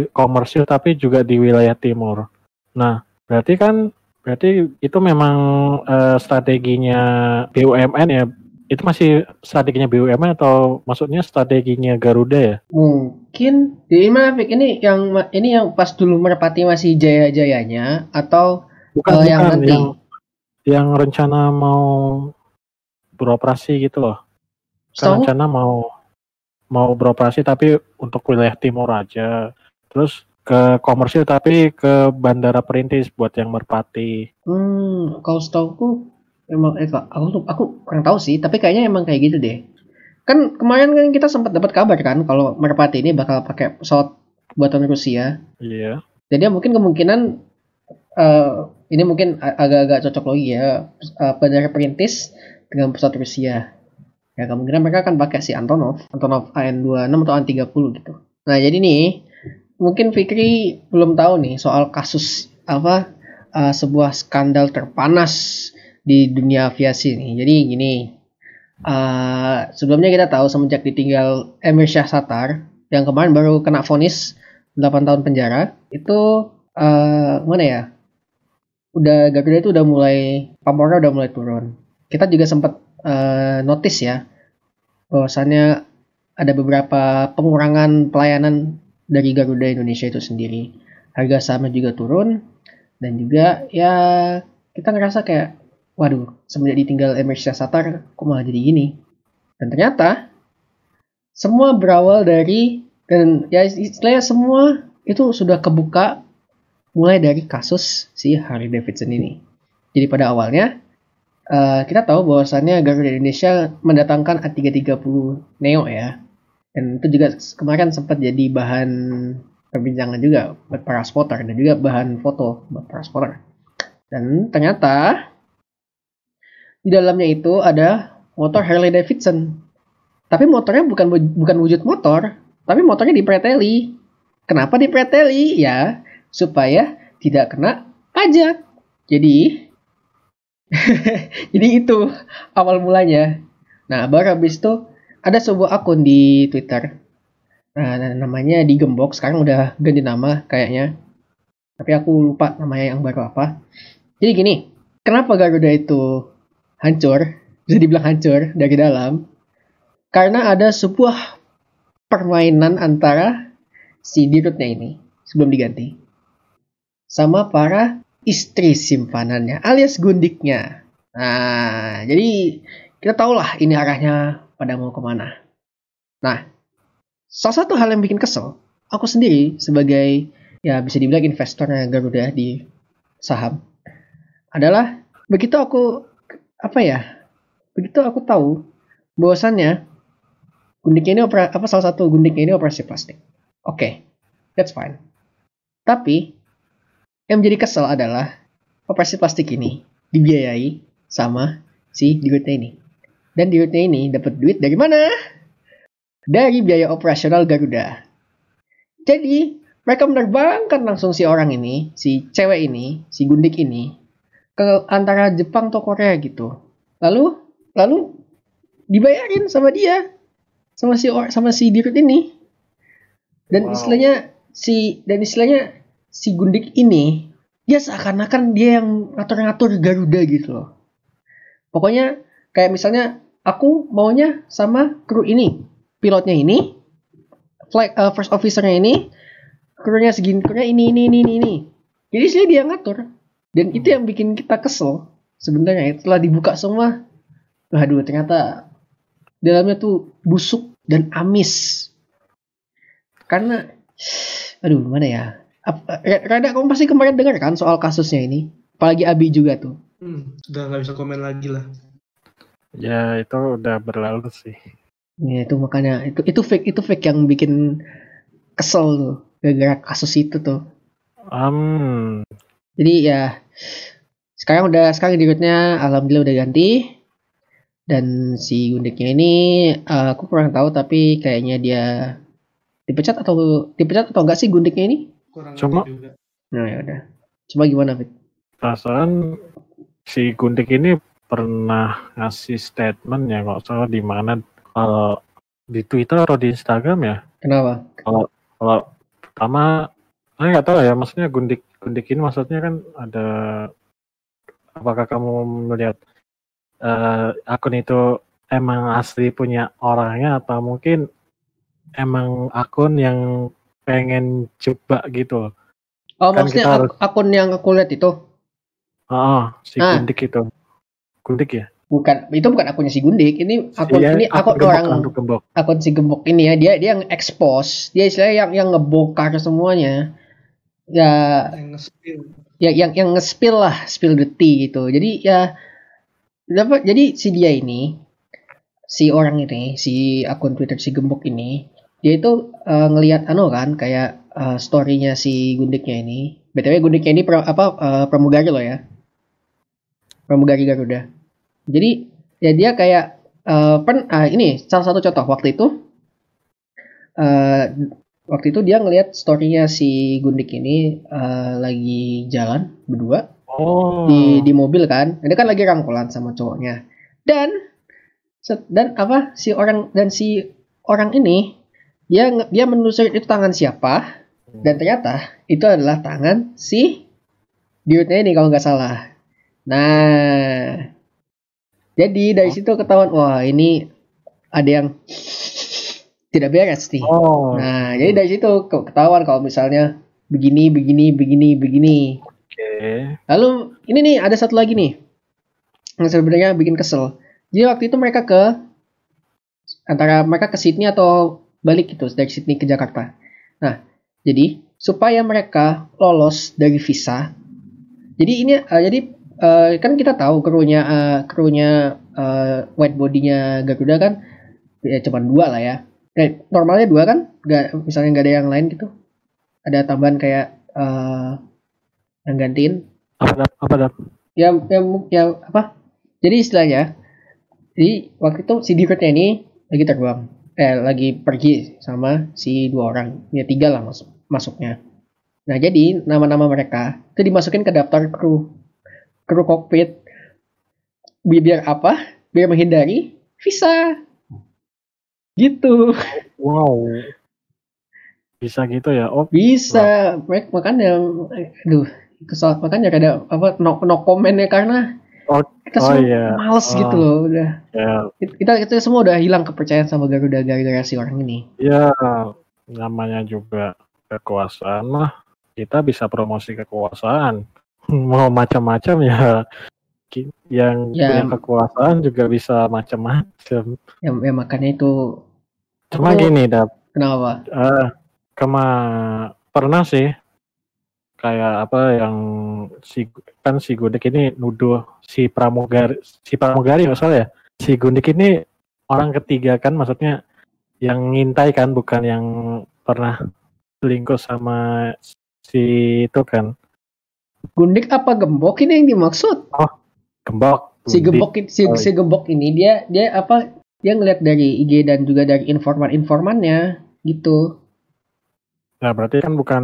[SPEAKER 2] komersil tapi juga di wilayah timur. Nah, berarti kan berarti itu memang eh, strateginya BUMN ya. Itu masih strateginya BUMN atau maksudnya strateginya Garuda ya?
[SPEAKER 1] Mungkin di mana Fik? Ini yang ini yang pas dulu Merpati masih jaya-jayanya atau
[SPEAKER 2] Bukan,
[SPEAKER 1] Eh, yang
[SPEAKER 2] bukan
[SPEAKER 1] nanti.
[SPEAKER 2] yang yang rencana mau beroperasi gitu loh.
[SPEAKER 1] Setahu
[SPEAKER 2] rencana mau mau beroperasi tapi untuk wilayah timur aja. Terus ke komersil tapi ke bandara perintis buat yang merpati.
[SPEAKER 1] hmm, kalau setahuku emang eh aku tuh- aku kurang tahu sih, tapi kayaknya emang kayak gitu deh. Kan kemarin kan kita sempat dapat kabar kan kalau Merpati ini bakal pakai pesawat buatan Rusia.
[SPEAKER 2] Iya.
[SPEAKER 1] Jadi mungkin kemungkinan eh, ini mungkin agak-agak cocok lagi ya eh, bandara perintis dengan pesawat Rusia. Ya kemungkinan mereka akan pakai si Antonov, Antonov AN26 atau AN30 gitu. Nah jadi nih mungkin Fikri belum tahu nih soal kasus apa eh, sebuah skandal terpanas di dunia aviasi nih. Jadi gini, eh, sebelumnya kita tahu semenjak ditinggal Emir Syahsatar yang kemarin baru kena vonis 8 tahun penjara itu eh mana ya udah Garuda itu udah mulai pamornya udah mulai turun kita juga sempat eh, notice ya bahwasannya ada beberapa pengurangan pelayanan dari Garuda Indonesia itu sendiri harga sahamnya juga turun dan juga ya kita ngerasa kayak waduh semenjak ditinggal Emir Syahsatar kok malah jadi gini dan ternyata semua berawal dari dan ya istilahnya semua itu sudah kebuka mulai dari kasus si Harley Davidson ini. Jadi pada awalnya uh, kita tahu bahwasannya Garuda Indonesia mendatangkan A330 Neo ya. Dan itu juga kemarin sempat jadi bahan perbincangan juga buat para spotter dan juga bahan foto buat para spotter. Dan ternyata di dalamnya itu ada motor Harley Davidson. Tapi motornya bukan bukan wujud motor, tapi motornya dipreteli. Kenapa dipreteli? Ya, supaya tidak kena pajak. Jadi <laughs> jadi itu awal mulanya. Nah, baru habis itu ada sebuah akun di Twitter. Nah, namanya digembok. Sekarang udah ganti nama kayaknya. Tapi aku lupa namanya yang baru apa. Jadi gini, kenapa Garuda itu hancur? <laughs> Bisa dibilang hancur dari dalam. Karena ada sebuah permainan antara si dirutnya ini sebelum diganti sama para istri simpanannya alias gundiknya. Nah, jadi kita tahulah ini arahnya pada mau ke mana. Nah, salah satu hal yang bikin kesel, aku sendiri sebagai ya bisa dibilang investornya Garuda di saham adalah begitu aku apa ya begitu aku tahu bahwasannya gundiknya ini opera, apa salah satu gundiknya ini operasi plastik oke okay, that's fine tapi yang menjadi kesel adalah operasi plastik ini dibiayai sama si dirutnya ini. Dan dirutnya ini dapat duit dari mana? Dari biaya operasional Garuda. Jadi, mereka menerbangkan langsung si orang ini, si cewek ini, si gundik ini, ke antara Jepang atau Korea gitu. Lalu, lalu dibayarin sama dia, sama si sama si dirut ini. Dan wow. istilahnya si dan istilahnya si Gundik ini dia seakan-akan dia yang ngatur-ngatur Garuda gitu loh. Pokoknya kayak misalnya aku maunya sama kru ini, pilotnya ini, flight uh, first officernya ini, krunya segini, krunya ini ini ini ini. Jadi sih dia ngatur. Dan itu yang bikin kita kesel sebenarnya setelah dibuka semua. Waduh ternyata dalamnya tuh busuk dan amis. Karena aduh mana ya? Rada kamu pasti kemarin dengar kan soal kasusnya ini. Apalagi Abi juga tuh.
[SPEAKER 3] Hmm, sudah nggak bisa komen lagi lah.
[SPEAKER 2] Ya itu udah berlalu sih.
[SPEAKER 1] Ya itu makanya itu itu fake itu fake yang bikin kesel tuh gara-gara kasus itu tuh.
[SPEAKER 2] Um.
[SPEAKER 1] Jadi ya sekarang udah sekarang dirutnya alhamdulillah udah ganti dan si Gundiknya ini uh, aku kurang tahu tapi kayaknya dia dipecat atau dipecat atau enggak sih Gundiknya ini?
[SPEAKER 3] Kurang
[SPEAKER 2] Cuma,
[SPEAKER 3] juga.
[SPEAKER 1] Nah ya udah. Coba gimana, Fit?
[SPEAKER 2] Perasaan si Gundik ini pernah ngasih statement ya kalau salah di mana kalau di Twitter atau di Instagram ya.
[SPEAKER 1] Kenapa?
[SPEAKER 2] Kalau kalau pertama saya nggak tahu ya maksudnya Gundik Gundik ini maksudnya kan ada apakah kamu melihat uh, akun itu emang asli punya orangnya atau mungkin emang akun yang pengen coba gitu
[SPEAKER 1] Oh, kan maksudnya ak harus... akun yang aku lihat itu?
[SPEAKER 2] Oh, si ah. Gundik itu. Gundik ya?
[SPEAKER 1] Bukan, itu bukan akunnya si Gundik. Ini akun iya, ini akun, akun orang akun, gembok. akun si Gembok ini ya. Dia dia yang expose, dia istilahnya yang yang ngebongkar semuanya. Ya yang nge-spill. Ya yang yang nge-spill lah, spill the tea gitu. Jadi ya dapat jadi si dia ini si orang ini, si akun Twitter si Gembok ini dia itu uh, ngelihat anu kan kayak uh, storynya si Gundiknya ini. BTW Gundiknya ini pra, apa uh, pramugari loh ya. Pramugari Garuda. Jadi ya dia kayak uh, pen uh, ini salah satu contoh waktu itu uh, waktu itu dia ngelihat storynya si Gundik ini uh, lagi jalan berdua oh. di di mobil kan. Ini kan lagi rangkulan sama cowoknya. Dan dan apa si orang dan si orang ini dia dia menelusuri itu tangan siapa dan ternyata itu adalah tangan si dude-nya ini kalau nggak salah. Nah, jadi dari situ ketahuan wah ini ada yang tidak beres nih. Oh. Nah, jadi dari situ ketahuan kalau misalnya begini, begini, begini, begini.
[SPEAKER 2] Okay.
[SPEAKER 1] Lalu ini nih ada satu lagi nih yang sebenarnya bikin kesel. Jadi waktu itu mereka ke antara mereka ke Sydney atau balik gitu dari Sydney ke Jakarta. Nah, jadi supaya mereka lolos dari visa. Jadi ini uh, jadi uh, kan kita tahu krunya uh, krunya uh, white body-nya Garuda kan ya cuma dua lah ya. Eh, normalnya dua kan, nggak misalnya nggak ada yang lain gitu. Ada tambahan kayak uh, yang gantiin.
[SPEAKER 2] Apa dap? Apa dap?
[SPEAKER 1] Ya, ya, ya apa? Jadi istilahnya, jadi waktu itu si Dirutnya ini lagi terbang, eh lagi pergi sama si dua orang, ya tiga lah masuk masuknya. Nah jadi nama-nama mereka itu dimasukin ke daftar kru kru kokpit biar apa? Biar menghindari visa. Gitu.
[SPEAKER 2] Wow. Bisa gitu ya? Oh,
[SPEAKER 1] Bisa. Mereka makanya aduh, kesal makanya ada apa no, no comment ya karena
[SPEAKER 2] Oh,
[SPEAKER 1] kita
[SPEAKER 2] oh
[SPEAKER 1] semua
[SPEAKER 2] iya.
[SPEAKER 1] males
[SPEAKER 2] Oh.
[SPEAKER 1] gitu loh udah.
[SPEAKER 2] ya,
[SPEAKER 1] Kita kita semua udah hilang kepercayaan sama Garuda gara-gara si orang ini.
[SPEAKER 2] ya namanya juga kekuasaan mah kita bisa promosi kekuasaan. <laughs> Mau macam-macam ya yang
[SPEAKER 1] Ya.
[SPEAKER 2] punya kekuasaan juga bisa macam-macam.
[SPEAKER 1] Ya, ya makanya itu
[SPEAKER 2] Cuma
[SPEAKER 1] Aku-
[SPEAKER 2] gini, Dap.
[SPEAKER 1] kenapa?
[SPEAKER 2] Eh, kema pernah sih kayak apa yang si kan si Gundik ini nuduh si pramugari si pramugari nggak salah ya si Gundik ini orang ketiga kan maksudnya yang ngintai kan bukan yang pernah selingkuh sama si itu kan
[SPEAKER 1] Gundik apa gembok ini yang dimaksud?
[SPEAKER 2] gembok
[SPEAKER 1] Si gembok si,
[SPEAKER 2] Oh,
[SPEAKER 1] si gembok ini dia dia apa? Dia ngeliat dari IG dan juga dari informan-informannya gitu.
[SPEAKER 2] nah berarti kan bukan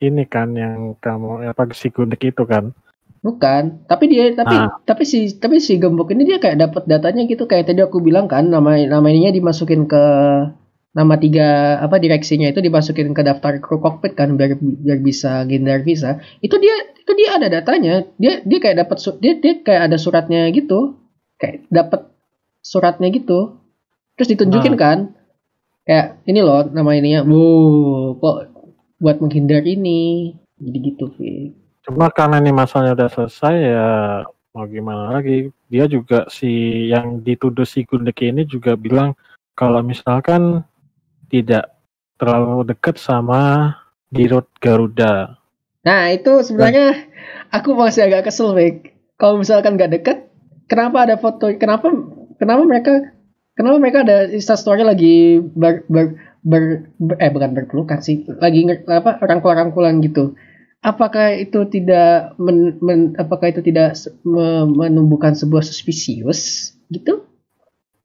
[SPEAKER 2] ini kan yang kamu apa si Gundik itu kan
[SPEAKER 1] Bukan, tapi dia tapi
[SPEAKER 2] Ah.
[SPEAKER 1] tapi si tapi si gembok ini dia kayak dapat datanya gitu kayak tadi aku bilang kan nama namanya dimasukin ke nama tiga apa direksinya itu dimasukin ke daftar kru kokpit kan biar biar bisa ngindar visa. Itu dia itu dia ada datanya. Dia dia kayak dapat dia dia kayak ada suratnya gitu. Kayak dapat suratnya gitu. Terus ditunjukin kan. Kayak ini loh nama ininya. Wow, kok buat menghindar ini. Jadi gitu.
[SPEAKER 2] Cuma karena ini masalahnya udah selesai ya mau gimana lagi. Dia juga si yang dituduh si Gundeki ini juga bilang kalau misalkan tidak terlalu dekat sama Dirut Garuda.
[SPEAKER 1] Nah itu sebenarnya aku masih agak kesel, Vic. Kalau misalkan nggak deket, kenapa ada foto? Kenapa kenapa mereka kenapa mereka ada instastory lagi ber, ber, ber- ber- eh bukan berpelukan sih, lagi apa rangkul-rangkulan gitu. Apakah itu tidak men, men- apakah itu tidak me- menumbuhkan sebuah suspicious gitu?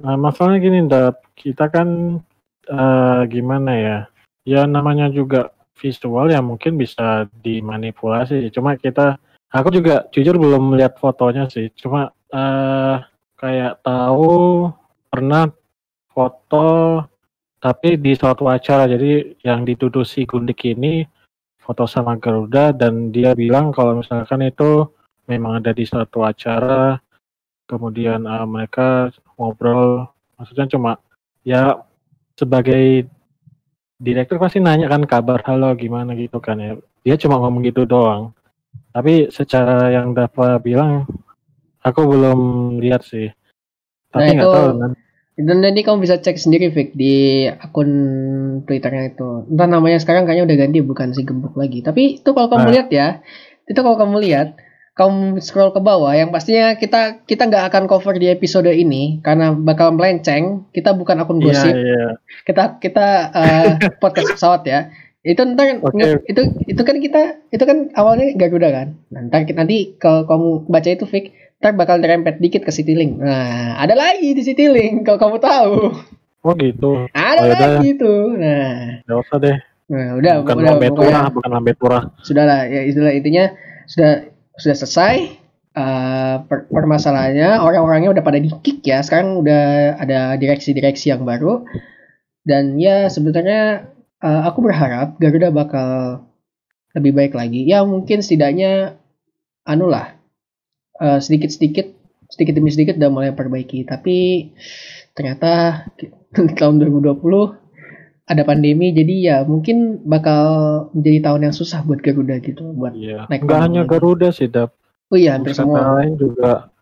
[SPEAKER 2] Nah, masalahnya gini, Dap. Kita kan eh, gimana ya? Ya namanya juga visual ya mungkin bisa dimanipulasi. Cuma kita, aku juga jujur belum melihat fotonya sih. Cuma eh kayak tahu pernah foto tapi di suatu acara. Jadi yang dituduh si Gundik ini foto sama Garuda dan dia bilang kalau misalkan itu memang ada di suatu acara kemudian eh, mereka ngobrol. Maksudnya cuma ya sebagai direktur pasti nanya kan kabar halo gimana? gitu kan ya. Dia cuma ngomong gitu doang. Tapi secara yang Dava bilang aku belum lihat sih. Tapi
[SPEAKER 1] Nah,
[SPEAKER 2] nggak
[SPEAKER 1] itu-
[SPEAKER 2] tahu kan
[SPEAKER 1] Dan nanti kamu bisa cek sendiri, Vic, di akun Twitternya itu. Entah namanya sekarang kayaknya udah ganti, bukan si gembok lagi. Tapi itu kalau kamu
[SPEAKER 2] Ah.
[SPEAKER 1] lihat ya, itu kalau kamu lihat, kamu scroll ke bawah, yang pastinya kita kita nggak akan cover di episode ini karena bakal melenceng. Kita bukan akun
[SPEAKER 2] iya
[SPEAKER 1] gosip,
[SPEAKER 2] iya
[SPEAKER 1] kita kita eh, <laughs> podcast pesawat ya. Itu ntar nge- itu itu kan kita itu kan awalnya Garuda kan. Nah, ntar kita- nanti kalau kamu baca itu Vic, ntar bakal dirempet dikit ke Citylink. Nah, ada lagi di Citylink kalau kamu tahu.
[SPEAKER 2] oh gitu.
[SPEAKER 1] Ada
[SPEAKER 2] Oh, yaudah.
[SPEAKER 1] lagi tuh. Nah,
[SPEAKER 2] nggak usah deh.
[SPEAKER 1] Nah udah
[SPEAKER 2] bukan
[SPEAKER 1] udah
[SPEAKER 2] lambe
[SPEAKER 1] pokoknya
[SPEAKER 2] turah bukan lambe turah
[SPEAKER 1] sudah lah ya istilah intinya. Sudah sudah selesai Eh, per- permasalahannya. Orang-orangnya udah pada di kick ya. Sekarang udah ada direksi-direksi yang baru. Dan ya sebenarnya eh, aku berharap Garuda bakal lebih baik lagi. Ya mungkin setidaknya anu lah eh, sedikit-sedikit sedikit demi sedikit udah mulai perbaiki. Tapi ternyata <laughs> di tahun 2020 ada pandemi jadi ya mungkin bakal menjadi tahun yang susah buat Garuda gitu buat
[SPEAKER 2] iya.
[SPEAKER 1] Naik gunung
[SPEAKER 2] hanya. Garuda sih Dap.
[SPEAKER 1] Oh iya hampir semua.
[SPEAKER 2] lain juga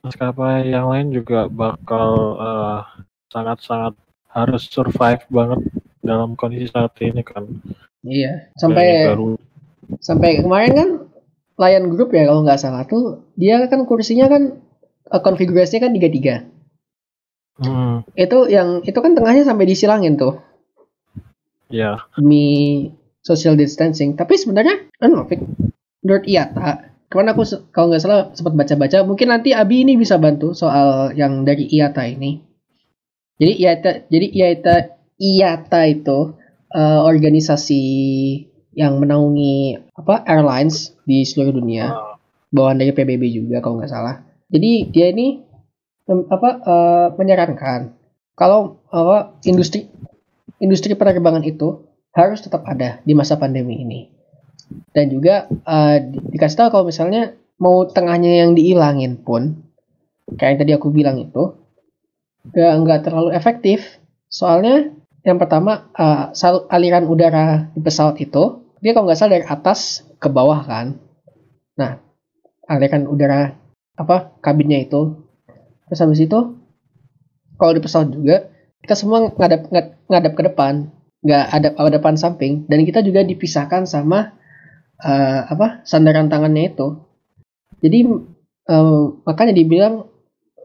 [SPEAKER 2] maskapai yang lain juga bakal eh, sangat-sangat harus survive banget dalam kondisi saat ini kan.
[SPEAKER 1] Iya, sampai sampai kemarin kan Lion Group ya kalau nggak salah tuh dia kan kursinya kan eh, konfigurasinya kan tiga tiga.
[SPEAKER 2] Hmm,
[SPEAKER 1] Itu yang itu kan tengahnya sampai disilangin tuh
[SPEAKER 2] ya.
[SPEAKER 1] demi social distancing. Tapi sebenarnya anu Fik, menurut IATA ke mana aku kalau nggak salah sempat baca-baca mungkin nanti Abi ini bisa bantu soal yang dari IATA ini. Jadi IATA jadi IATA IATA itu eh, organisasi yang menaungi apa airlines di seluruh dunia. bawaan dari PBB juga kalau nggak salah. Jadi dia ini apa eh, menyarankan kalau apa industri industri penerbangan itu harus tetap ada di masa pandemi ini. Dan juga eh, di- dikasih tahu kalau misalnya mau tengahnya yang dihilangin pun kayak yang tadi aku bilang itu nggak nggak terlalu efektif. Soalnya yang pertama sal- aliran udara di pesawat itu dia kalau nggak salah dari atas ke bawah kan. Nah, aliran udara apa kabinnya itu. Terus habis itu kalau di pesawat juga kita semua ngadap ngad- ngadap ke depan. Nggak ada pada depan samping. Dan kita juga dipisahkan sama eh, apa sandaran tangannya itu. Jadi eh, makanya dibilang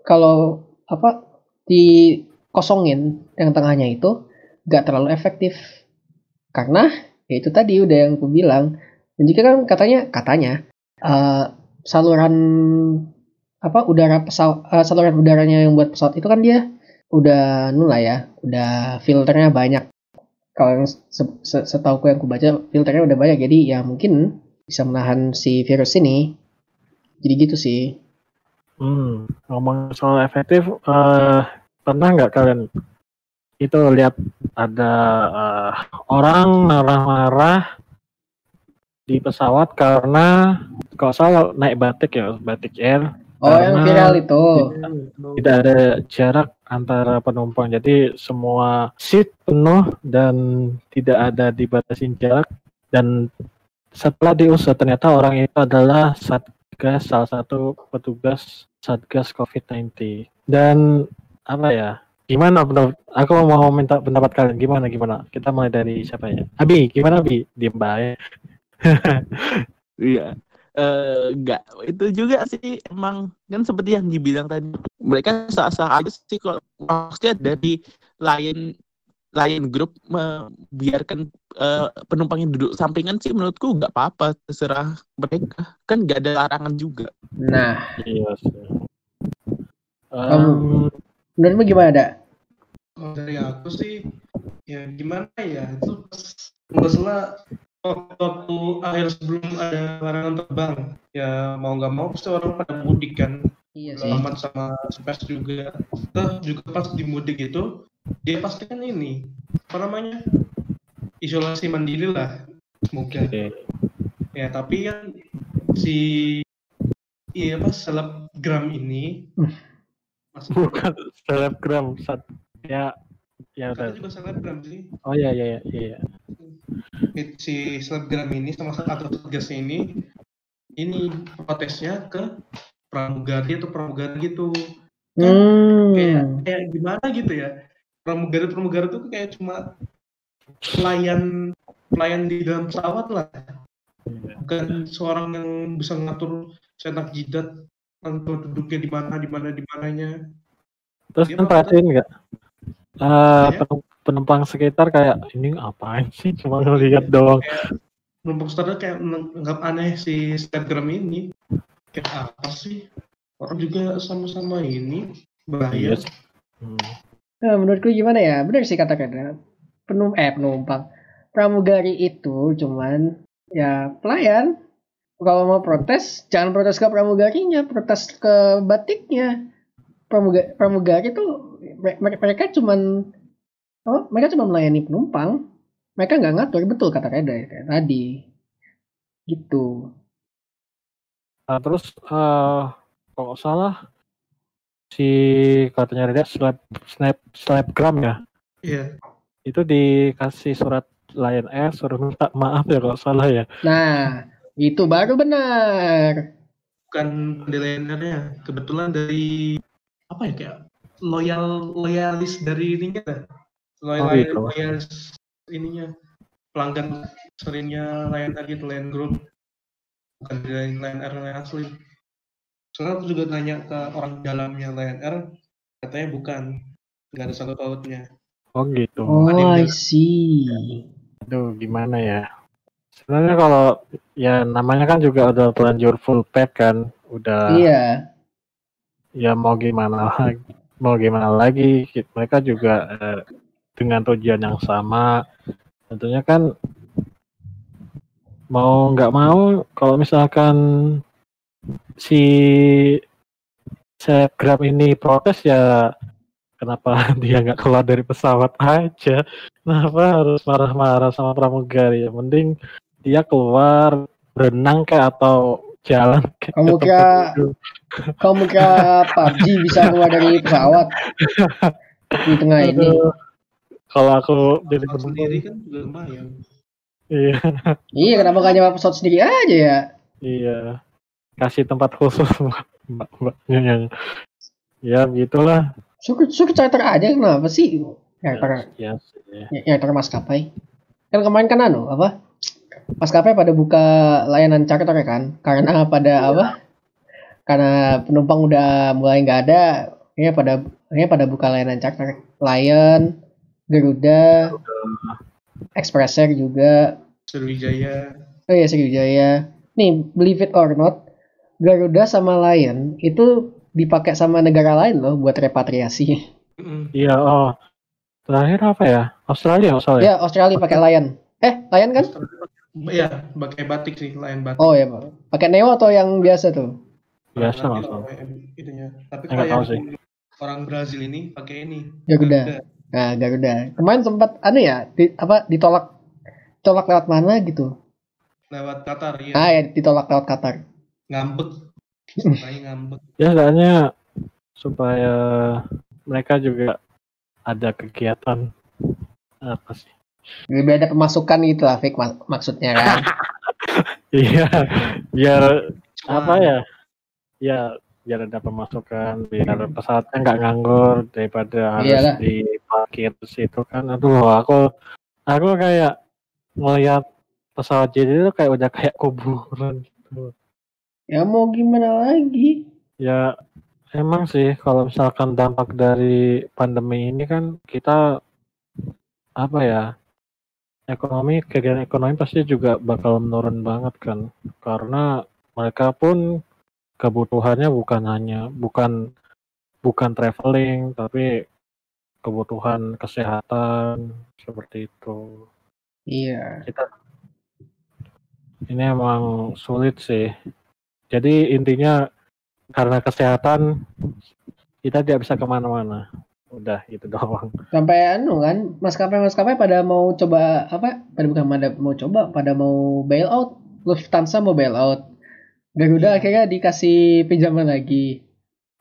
[SPEAKER 1] kalau apa dikosongin yang tengahnya itu nggak terlalu efektif. Karena ya itu tadi udah yang aku bilang. Dan juga kan katanya katanya eh, saluran apa udara pesawat eh, saluran udaranya yang buat pesawat itu kan dia udah nula ya udah filternya banyak. Kalau yang se- se- setauku yang aku baca filternya udah banyak. Jadi ya mungkin bisa menahan si virus ini. Jadi gitu sih.
[SPEAKER 2] Hmm, ngomong soal efektif, eh, pernah nggak kalian itu lihat ada eh, orang marah-marah di pesawat karena kalau salah naik batik ya, batik air,
[SPEAKER 1] oh yang viral itu
[SPEAKER 2] tidak ada jarak antara penumpang. Jadi semua seat penuh dan tidak ada dibatasin jarak. Dan setelah diusut ternyata orang itu adalah satgas salah satu petugas satgas COVID-19. Dan apa ya? Gimana pendapat? Aku mau minta pendapat kalian. Gimana gimana? Kita mulai dari siapa ya? Abi, gimana Abi? Diem baik. <laughs>
[SPEAKER 4] Iya. Eh enggak, itu juga sih emang kan seperti yang dibilang tadi. Mereka sah-sah aja sih kalau maksudnya dari lain lain grup membiarkan eh, penumpang yang duduk sampingan sih menurutku nggak apa-apa terserah mereka kan nggak ada larangan juga
[SPEAKER 1] nah
[SPEAKER 2] Iya sih.
[SPEAKER 1] Kamu-
[SPEAKER 2] Em,
[SPEAKER 1] menurutmu gimana ada
[SPEAKER 3] Kalau dari aku sih ya gimana ya itu pas nggak salah waktu akhir sebelum ada larangan terbang ya mau nggak mau pasti orang pada mudik kan
[SPEAKER 1] iya sih
[SPEAKER 3] Selamat sama Spes juga Terus juga pas di mudik itu dia pasti kan ini apa namanya isolasi mandiri lah semoga
[SPEAKER 2] oke.
[SPEAKER 3] ya tapi kan si iya apa selebgram ini. Mas, <laughs>
[SPEAKER 2] Bukan selebgram ya ya
[SPEAKER 3] Katanya
[SPEAKER 2] udah.
[SPEAKER 3] juga selebgram sih
[SPEAKER 2] Oh iya iya iya. iya.
[SPEAKER 3] si selebgram ini sama atau tugasnya ini ini protesnya ke pramugari atau pramugari gitu kayak
[SPEAKER 1] hmm.
[SPEAKER 3] kayak gimana gitu ya pramugari pramugari tuh kayak cuma pelayan pelayan di dalam pesawat lah bukan seorang yang bisa ngatur cetak jidat atau duduknya di mana di mana di mananya
[SPEAKER 2] Terus
[SPEAKER 3] Dia
[SPEAKER 2] kan
[SPEAKER 3] mah
[SPEAKER 2] perhatiin nggak? Eh,
[SPEAKER 3] Iya.
[SPEAKER 2] penum- penumpang sekitar kayak ini ngapain sih? <laughs> Cuma ngeliat doang.
[SPEAKER 3] penumpang standar kayak menganggap aneh si Instagram ini kayak apa sih orang juga sama-sama ini bahaya
[SPEAKER 2] Iya sih. Hmm.
[SPEAKER 1] Nah, menurutku gimana ya? Benar sih kata kata penum eh penumpang. Pramugari itu cuman ya pelayan. Kalau mau protes, jangan protes ke pramugarinya, protes ke batiknya. Pramugari, pramugari tuh me- mereka cuman oh, mereka cuma melayani penumpang. Mereka nggak ngatur betul kata Reda ya, kayak tadi. Gitu.
[SPEAKER 2] Nah, terus eh kalau nggak salah si katanya Reda slap snap snapgram ya
[SPEAKER 3] iya
[SPEAKER 2] itu dikasih surat Lion Air suruh minta maaf ya kalau salah ya
[SPEAKER 1] Nah, itu baru benar.
[SPEAKER 3] bukan desainer kebetulan dari apa ya kayak loyal loyalis dari ininya lah. loyal
[SPEAKER 2] Oh, gitu.
[SPEAKER 3] loyalis ininya pelanggan seringnya Lion Air gitu Lion Group bukan dari Lion Air Lion asli soalnya aku juga nanya ke orang dalamnya Lion Air katanya bukan nggak ada sangkut pautnya
[SPEAKER 2] Oh gitu.
[SPEAKER 1] Oh,
[SPEAKER 3] Ada yang
[SPEAKER 1] I see.
[SPEAKER 2] Aduh, gimana ya? Sebenarnya kalau ya namanya kan juga udah terlanjur full pack kan, udah
[SPEAKER 1] Iya.
[SPEAKER 2] Ya mau gimana lagi, mau gimana lagi, mereka juga eh, dengan tujuan yang sama. Tentunya kan mau nggak mau kalau misalkan si Grab ini protes ya kenapa <laughs> dia nggak keluar dari pesawat aja? Kenapa harus marah-marah sama pramugari? Ya mending dia keluar berenang kayak atau jalan
[SPEAKER 1] Kamu
[SPEAKER 2] ke
[SPEAKER 1] kira-. Kamu kira PUBG bisa keluar dari pesawat di tengah ini?
[SPEAKER 2] Kalau aku jadi
[SPEAKER 3] Pesawat sendiri kan juga lumayan
[SPEAKER 2] iya
[SPEAKER 1] Iya, kenapa gak nyewa pesawat sendiri aja ya?
[SPEAKER 2] iya kasih tempat khusus buat mbak-mbaknya yang ya gitulah
[SPEAKER 1] Suka suka charter aja kenapa sih? Charter
[SPEAKER 2] ya, sih.
[SPEAKER 1] yang charter maskapai. Kan kemarin kan anu apa? Maskapai pada buka layanan charter kan? Karena <laughs> pada apa? Karena penumpang udah mulai nggak ada, ya pada ya pada buka layanan charter. Lion, Garuda, Express Air juga,
[SPEAKER 3] Sriwijaya
[SPEAKER 1] Oh iya Sriwijaya. Nih, believe it or not, Garuda sama Lion itu dipakai sama negara lain loh buat repatriasi.
[SPEAKER 2] Iya oh terakhir apa ya Australia Australia
[SPEAKER 1] Ya, Australia pakai Lion. Eh, Lion kan?
[SPEAKER 3] Iya, pakai batik sih, lain batik.
[SPEAKER 1] Oh ya, Pak. Pakai Neo atau yang biasa tuh?
[SPEAKER 2] biasa langsung
[SPEAKER 3] itunya. Tapi
[SPEAKER 2] sih.
[SPEAKER 3] orang Brazil ini pakai ini.
[SPEAKER 1] Garuda. Nah, Garuda. Kemarin sempat anu ya, di, apa ditolak tolak lewat mana gitu.
[SPEAKER 3] Lewat Qatar ya.
[SPEAKER 1] Ah ya, ditolak lewat Qatar.
[SPEAKER 3] Ngambek. <laughs> Supaya ngambek.
[SPEAKER 2] ya soalnya supaya mereka juga ada kegiatan apa sih
[SPEAKER 1] Lebih ada pemasukan gitu lah, Fik mak- maksudnya kan. <laughs>
[SPEAKER 2] iya biar apa ya ya biar ada pemasukan biar pesawatnya nggak nganggur daripada harus
[SPEAKER 1] Iyalah.
[SPEAKER 2] diparkir di situ kan aduh aku aku kayak ngelihat pesawat jadi itu kayak udah kayak kuburan gitu
[SPEAKER 1] ya mau gimana lagi?
[SPEAKER 2] ya emang sih kalau misalkan dampak dari pandemi ini kan kita apa ya ekonomi kegiatan ekonomi pasti juga bakal menurun banget kan. Karena mereka pun kebutuhannya bukan hanya bukan bukan traveling tapi kebutuhan kesehatan seperti itu.
[SPEAKER 1] Iya.
[SPEAKER 2] kita ini emang sulit sih. Jadi intinya karena kesehatan kita tidak bisa ke mana-mana udah itu <laughs> doang.
[SPEAKER 1] Sampai anu kan maskapai maskapai pada mau coba apa? Pada bukan pada mau coba pada mau bail out Lufthansa mau bail out Garuda akhirnya dikasih pinjaman lagi.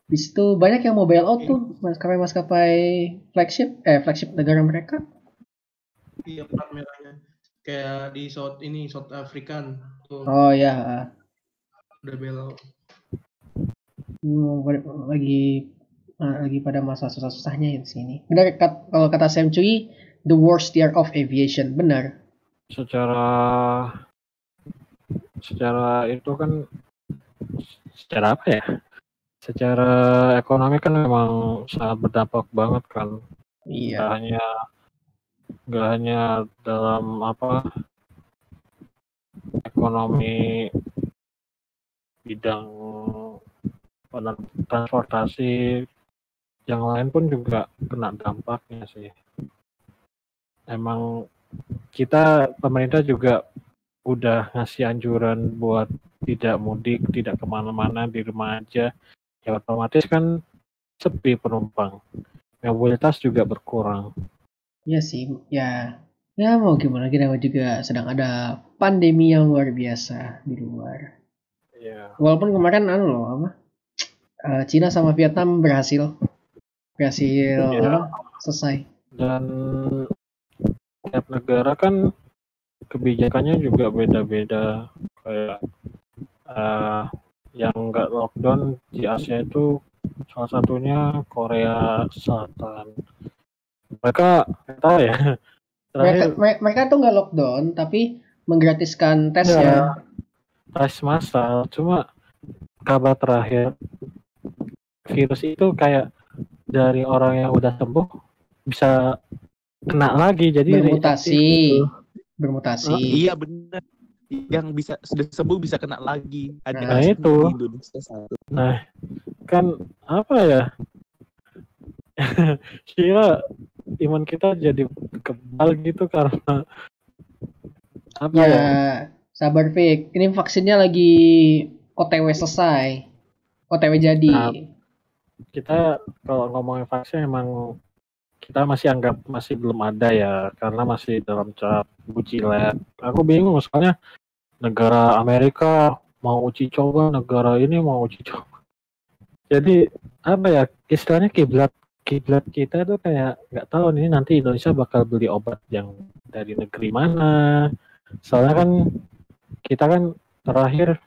[SPEAKER 1] Di situ banyak yang mau bail out tuh maskapai maskapai flagship eh flagship negara mereka.
[SPEAKER 3] Iya, plat merahnya. Kayak di South ini South African tuh.
[SPEAKER 1] Oh ya
[SPEAKER 3] udah belok.
[SPEAKER 1] Hmm, lagi lagi pada masa susah-susahnya di sini. Benar kat- kalau kata Sam Cui the worst year of aviation. Benar.
[SPEAKER 2] Secara secara itu kan secara apa ya? Secara ekonomi kan memang sangat berdampak banget kan.
[SPEAKER 1] Iya.
[SPEAKER 2] Nggak hanya nggak hanya dalam apa ekonomi bidang transportasi yang lain pun juga kena dampaknya sih emang kita pemerintah juga udah ngasih anjuran buat tidak mudik tidak ke mana-mana di rumah aja ya otomatis kan sepi penumpang mobilitas juga berkurang
[SPEAKER 1] Iya sih, ya. Ya mau gimana kita juga sedang ada pandemi yang luar biasa di luar.
[SPEAKER 2] ya
[SPEAKER 1] Walaupun kemarin anu loh apa? eh, Cina sama Vietnam berhasil berhasil
[SPEAKER 2] Iya.
[SPEAKER 1] apa, selesai.
[SPEAKER 2] dan tiap negara kan kebijakannya juga beda-beda kayak eh, yang nggak lockdown di Asia itu salah satunya Korea Selatan mereka tahu ya
[SPEAKER 1] Mereka,
[SPEAKER 2] terakhir
[SPEAKER 1] mereka tuh nggak lockdown tapi menggratiskan tes
[SPEAKER 2] Ya.
[SPEAKER 1] ya.
[SPEAKER 2] tes massal cuma kabar terakhir virus itu kayak dari orang yang udah sembuh bisa kena lagi jadi
[SPEAKER 1] Bermutasi.
[SPEAKER 2] gitu.
[SPEAKER 1] Bermutasi.
[SPEAKER 4] Oh, iya benar. Yang bisa sudah sembuh bisa kena lagi. Ada
[SPEAKER 1] Nah,
[SPEAKER 2] itu.
[SPEAKER 4] di Indonesia satu.
[SPEAKER 2] nah kan apa ya <laughs> kira imun kita jadi kebal gitu karena apa
[SPEAKER 1] Ya,
[SPEAKER 2] ya,
[SPEAKER 1] sabar Fik. Ini vaksinnya lagi OTW selesai. OTW jadi.
[SPEAKER 2] Nah. Kita kalau ngomongin vaksin emang kita masih anggap masih belum ada ya karena masih dalam tahap uji lab. Aku bingung soalnya negara Amerika mau uji coba, negara ini mau uji coba. Jadi apa ya istilahnya kiblat kiblat kita tuh kayak nggak tahu nih nanti Indonesia bakal beli obat yang dari negeri mana. Soalnya kan kita kan terakhir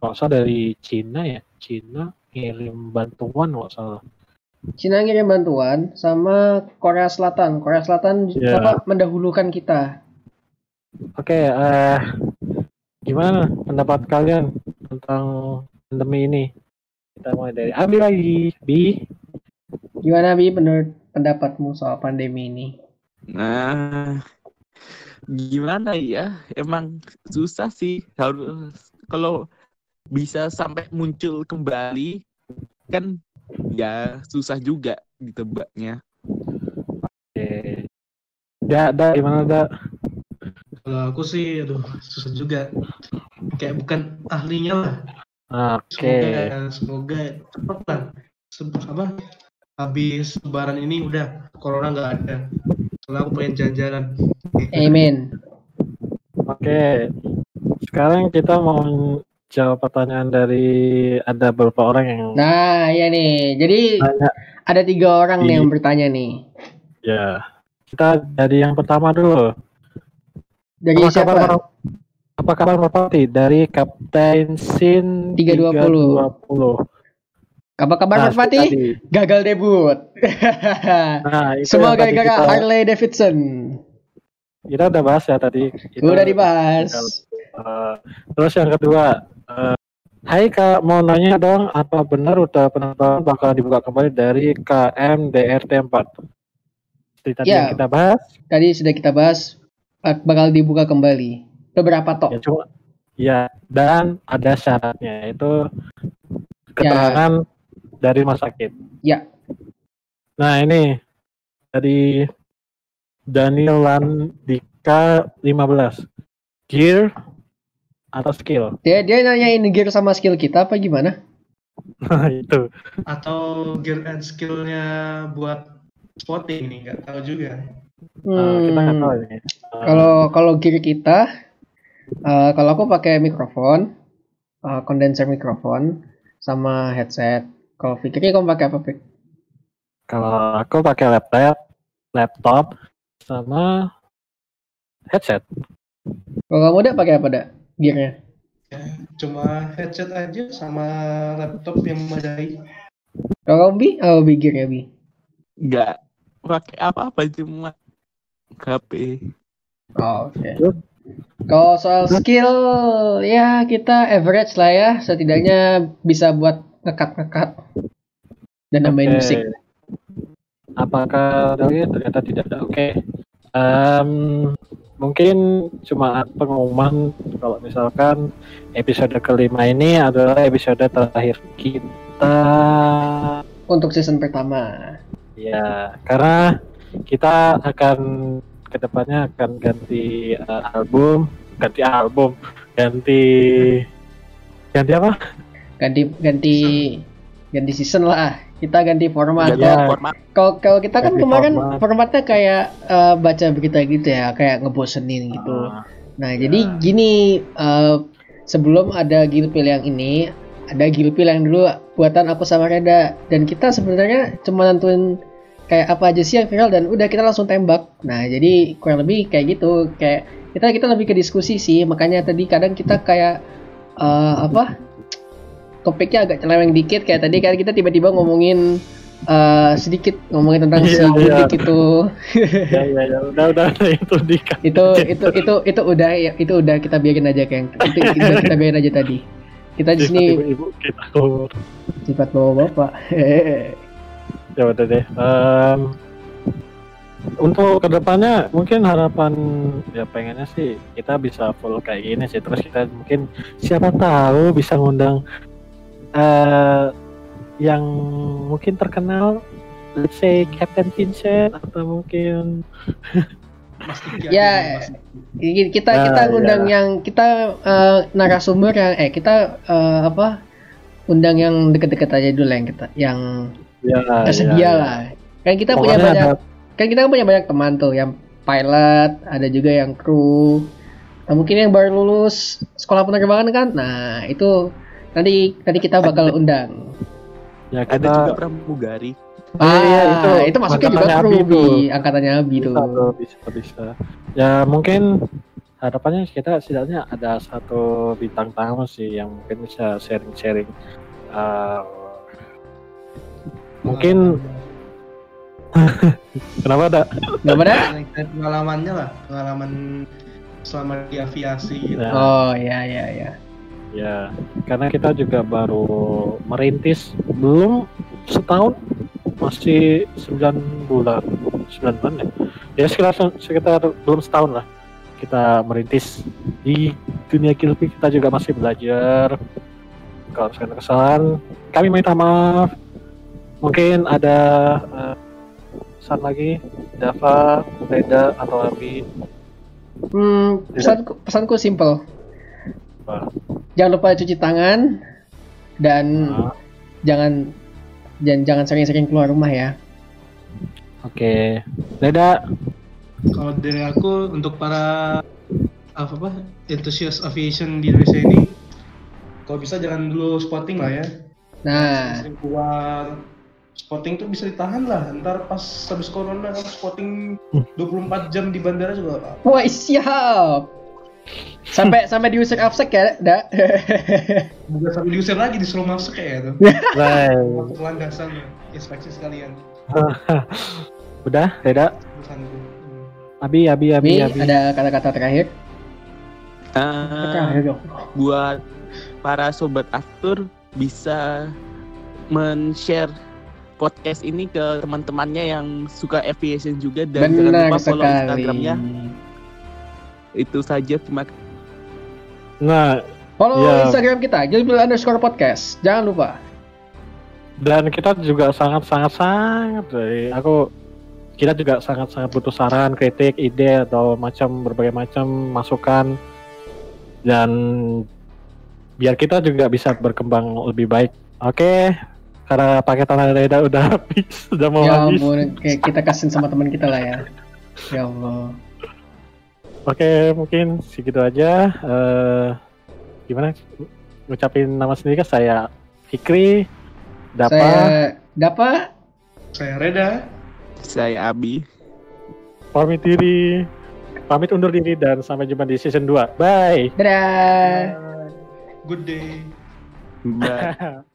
[SPEAKER 2] usah dari Cina ya, Cina ngirim bantuan nggak salah.
[SPEAKER 1] Cina ngirim bantuan sama Korea Selatan. Korea Selatan apa mendahulukan kita.
[SPEAKER 2] Oke, eh gimana pendapat kalian tentang pandemi ini? Kita mulai dari Abi lagi, Bi.
[SPEAKER 1] Gimana Bi menurut pendapatmu soal pandemi ini?
[SPEAKER 4] Nah, gimana ya? Emang susah sih. Harus kalau bisa sampai muncul kembali kan ya susah juga ditebaknya.
[SPEAKER 2] Oke. Ya, da, gimana da?
[SPEAKER 3] Kalau aku sih, aduh, susah juga. Kayak bukan ahlinya lah.
[SPEAKER 2] Oke.
[SPEAKER 3] Semoga, semoga cepat lah. Se- apa? Habis lebaran ini udah corona nggak ada. Soalnya aku pengen jalan-jalan.
[SPEAKER 1] Amin.
[SPEAKER 2] Oke. Sekarang kita mau jawab pertanyaan dari ada beberapa orang yang
[SPEAKER 1] Nah, iya nih. Jadi
[SPEAKER 2] tanya.
[SPEAKER 1] ada tiga orang nih yang bertanya nih.
[SPEAKER 2] Ya. Kita dari yang pertama dulu.
[SPEAKER 1] Dari
[SPEAKER 2] Apa kabar,
[SPEAKER 1] siapa?
[SPEAKER 2] Mar- apa kabar Merpati? Dari Kapten Sin
[SPEAKER 1] 320.
[SPEAKER 2] 320.
[SPEAKER 1] Apa kabar
[SPEAKER 2] Nah,
[SPEAKER 1] Merpati? Gagal debut.
[SPEAKER 2] Nah, <laughs>
[SPEAKER 1] Semua gara-gara
[SPEAKER 2] kita-
[SPEAKER 1] Harley Davidson.
[SPEAKER 2] kita udah bahas ya tadi. Itu-
[SPEAKER 1] Udah dibahas.
[SPEAKER 2] Eh, terus yang kedua, eh, Hai kak, mau nanya dong, apa benar udah penerbangan bakal dibuka kembali dari KMDRT 4? Seperti tadi
[SPEAKER 1] Ya.
[SPEAKER 2] yang kita bahas,
[SPEAKER 1] Tadi sudah kita bahas bakal dibuka kembali. Beberapa tok.
[SPEAKER 2] ya cuma, ya dan ada syaratnya itu keterangan dari rumah sakit.
[SPEAKER 1] Ya.
[SPEAKER 2] Nah ini dari Daniel Landika 15, gear atau skill?
[SPEAKER 1] Dia dia nanyain gear sama skill kita apa gimana?
[SPEAKER 2] Nah itu.
[SPEAKER 3] Atau gear and skillnya buat spotting nih, nggak tahu juga.
[SPEAKER 2] Nah, kita nggak
[SPEAKER 1] Hmm.
[SPEAKER 2] tahu ini. Eh,
[SPEAKER 1] Kalau kalau gear kita, eh, kalau aku pakai mikrofon, eh, condenser mikrofon, sama headset. Kalau Fikri kamu pakai apa Fik?
[SPEAKER 2] Kalau aku pakai laptop, laptop sama headset.
[SPEAKER 1] Kalau kamu udah pakai apa dak? Gearnya?
[SPEAKER 3] Ya, cuma headset aja sama laptop yang memadai.
[SPEAKER 1] Kalau bi, oh bi gearnya bi.
[SPEAKER 4] Nggak pakai apa-apa cuma HP.
[SPEAKER 1] Oh, Oke. Kalau soal skill, ya kita average lah ya. Setidaknya bisa buat ngekat-ngekat dan nambahin
[SPEAKER 2] Oke.
[SPEAKER 1] musik.
[SPEAKER 2] Apakah dari ternyata tidak ada? Oke. Em, mungkin cuma pengumuman kalau misalkan episode kelima ini adalah episode terakhir kita.
[SPEAKER 1] Untuk season pertama.
[SPEAKER 2] Ya, karena kita akan ke depannya akan ganti eh, album, ganti album, ganti ganti apa?
[SPEAKER 1] Ganti ganti ganti season lah. Kita ganti format.
[SPEAKER 2] Ya.
[SPEAKER 4] format
[SPEAKER 1] Kalau kalau kita kan
[SPEAKER 2] Ganti
[SPEAKER 1] kemarin
[SPEAKER 2] format.
[SPEAKER 1] formatnya kayak eh, baca berita gitu ya, kayak ngebosenin gitu.
[SPEAKER 2] Ah,
[SPEAKER 1] Nah, jadi gini eh, sebelum ada Gilpil yang ini, ada Gilpil yang dulu buatan aku sama Reda dan kita sebenarnya cuma nentuin kayak apa aja sih yang viral dan udah kita langsung tembak. Nah, jadi kurang lebih kayak gitu, kayak kita kita lebih ke diskusi sih, makanya tadi kadang kita kayak eh, apa? Topiknya agak celeweng dikit kayak tadi kan kita tiba-tiba ngomongin eh, sedikit ngomongin tentang si
[SPEAKER 2] Iya, iya.
[SPEAKER 1] Budik itu. <laughs>
[SPEAKER 2] ya ya ya udah udah itu di
[SPEAKER 1] itu itu itu itu udah ya itu udah kita biarin aja kayak itu, itu kita biarin aja tadi. Kita di sini
[SPEAKER 2] ibu kita keluar.
[SPEAKER 1] sifat bawa bapak. <laughs>
[SPEAKER 2] ya udah deh Em, untuk ke depannya mungkin harapan ya pengennya sih kita bisa full kayak gini sih terus kita mungkin siapa tahu bisa ngundang eh yang mungkin terkenal let's say Captain Vincent atau mungkin
[SPEAKER 1] Ya, kita
[SPEAKER 2] Ah,
[SPEAKER 1] kita ngundang yang kita eh, narasumber yang eh kita eh, apa undang yang deket-deket aja dulu yang kita yang
[SPEAKER 2] ya
[SPEAKER 1] tersedia
[SPEAKER 2] ya, ya.
[SPEAKER 1] lah. Kan kita punya
[SPEAKER 2] Pokoknya
[SPEAKER 1] banyak
[SPEAKER 2] ada-
[SPEAKER 1] kan kita kan punya banyak teman tuh yang pilot, ada juga yang kru. Nah, mungkin yang baru lulus sekolah penerbangan kan. Nah, itu nanti nanti kita bakal undang.
[SPEAKER 2] ya
[SPEAKER 4] Ada
[SPEAKER 2] kita
[SPEAKER 4] juga pramugari.
[SPEAKER 2] Ah, iya,
[SPEAKER 1] Ah,
[SPEAKER 2] itu
[SPEAKER 1] itu masuknya juga. Bi, angkatannya Abi tuh.
[SPEAKER 2] bisa tuh, bisa bisa ya mungkin harapannya kita setidaknya ada satu bintang tamu sih yang mungkin bisa sharing-sharing uh, mungkin <laughs> kenapa ada
[SPEAKER 1] Gak ada?
[SPEAKER 3] Pengalamannya lah pengalaman selama di aviasi gitu.
[SPEAKER 2] Ya.
[SPEAKER 1] Oh, ya ya ya.
[SPEAKER 2] Ya karena kita juga baru merintis belum setahun masih 9 bulan 9 bulan ya. Ya sekitar sekitar belum setahun lah kita merintis. Di dunia kilpi kita juga masih belajar. Kalau misalkan kesalahan kami minta maaf. Mungkin ada eh, pesan lagi? Dava, Reda atau Abi?
[SPEAKER 1] Hmm, pesanku pesanku simple. Jangan lupa cuci tangan dan
[SPEAKER 2] Nah,
[SPEAKER 1] jangan jangan jangan sering-sering keluar rumah ya.
[SPEAKER 2] Oke, Reda
[SPEAKER 3] Kalau dari aku untuk para apa apa enthusiast aviation di Indonesia ini, kalau bisa jangan dulu spotting lah ya.
[SPEAKER 1] Nah,
[SPEAKER 3] Sering keluar spotting tuh bisa ditahan lah. Ntar pas habis corona kamu spotting 24 jam di bandara juga
[SPEAKER 1] wah siap. Sampai sampai diusir absek ya, da.
[SPEAKER 3] Bukan <laughs> sampai diusir lagi disuruh masuk kayak tuh.
[SPEAKER 2] Bye.
[SPEAKER 3] Masuk landasan inspeksi sekalian. <laughs>
[SPEAKER 2] Udah, Reda.
[SPEAKER 3] Pesanku. Hmm.
[SPEAKER 2] Abi, Abi, Abi, Abi.
[SPEAKER 1] ada kata-kata terakhir.
[SPEAKER 4] Eh,
[SPEAKER 1] Terakhir dong.
[SPEAKER 4] buat para sobat after bisa men-share podcast ini ke teman-temannya yang suka aviation juga dan jangan
[SPEAKER 1] Benar
[SPEAKER 4] lupa follow
[SPEAKER 1] sekali.
[SPEAKER 4] Instagramnya. Itu saja terima kasih.
[SPEAKER 2] Nah,
[SPEAKER 1] Follow
[SPEAKER 2] Ya.
[SPEAKER 1] Instagram kita, Gilbil underscore podcast. Jangan lupa.
[SPEAKER 2] dan kita juga sangat-sangat sangat dari aku kita juga sangat-sangat butuh saran, kritik, ide atau macam berbagai macam masukan dan biar kita juga bisa berkembang lebih baik. Oke, karena paketan Reda udah <laughs> habis, udah mau
[SPEAKER 1] ya
[SPEAKER 2] habis.
[SPEAKER 1] kayak kita kasihin sama teman kita lah ya. Ya Allah.
[SPEAKER 2] Oke, mungkin segitu aja. Eh, gimana ngucapin nama sendiri kan saya Fikri, Dapa,
[SPEAKER 1] Saya Dapa.
[SPEAKER 3] Saya Reda.
[SPEAKER 4] Saya Abi.
[SPEAKER 2] pamit diri, pamit undur diri dan sampai jumpa di season 2. Bye.
[SPEAKER 1] Dadah.
[SPEAKER 3] Good day.
[SPEAKER 4] Bye. <laughs>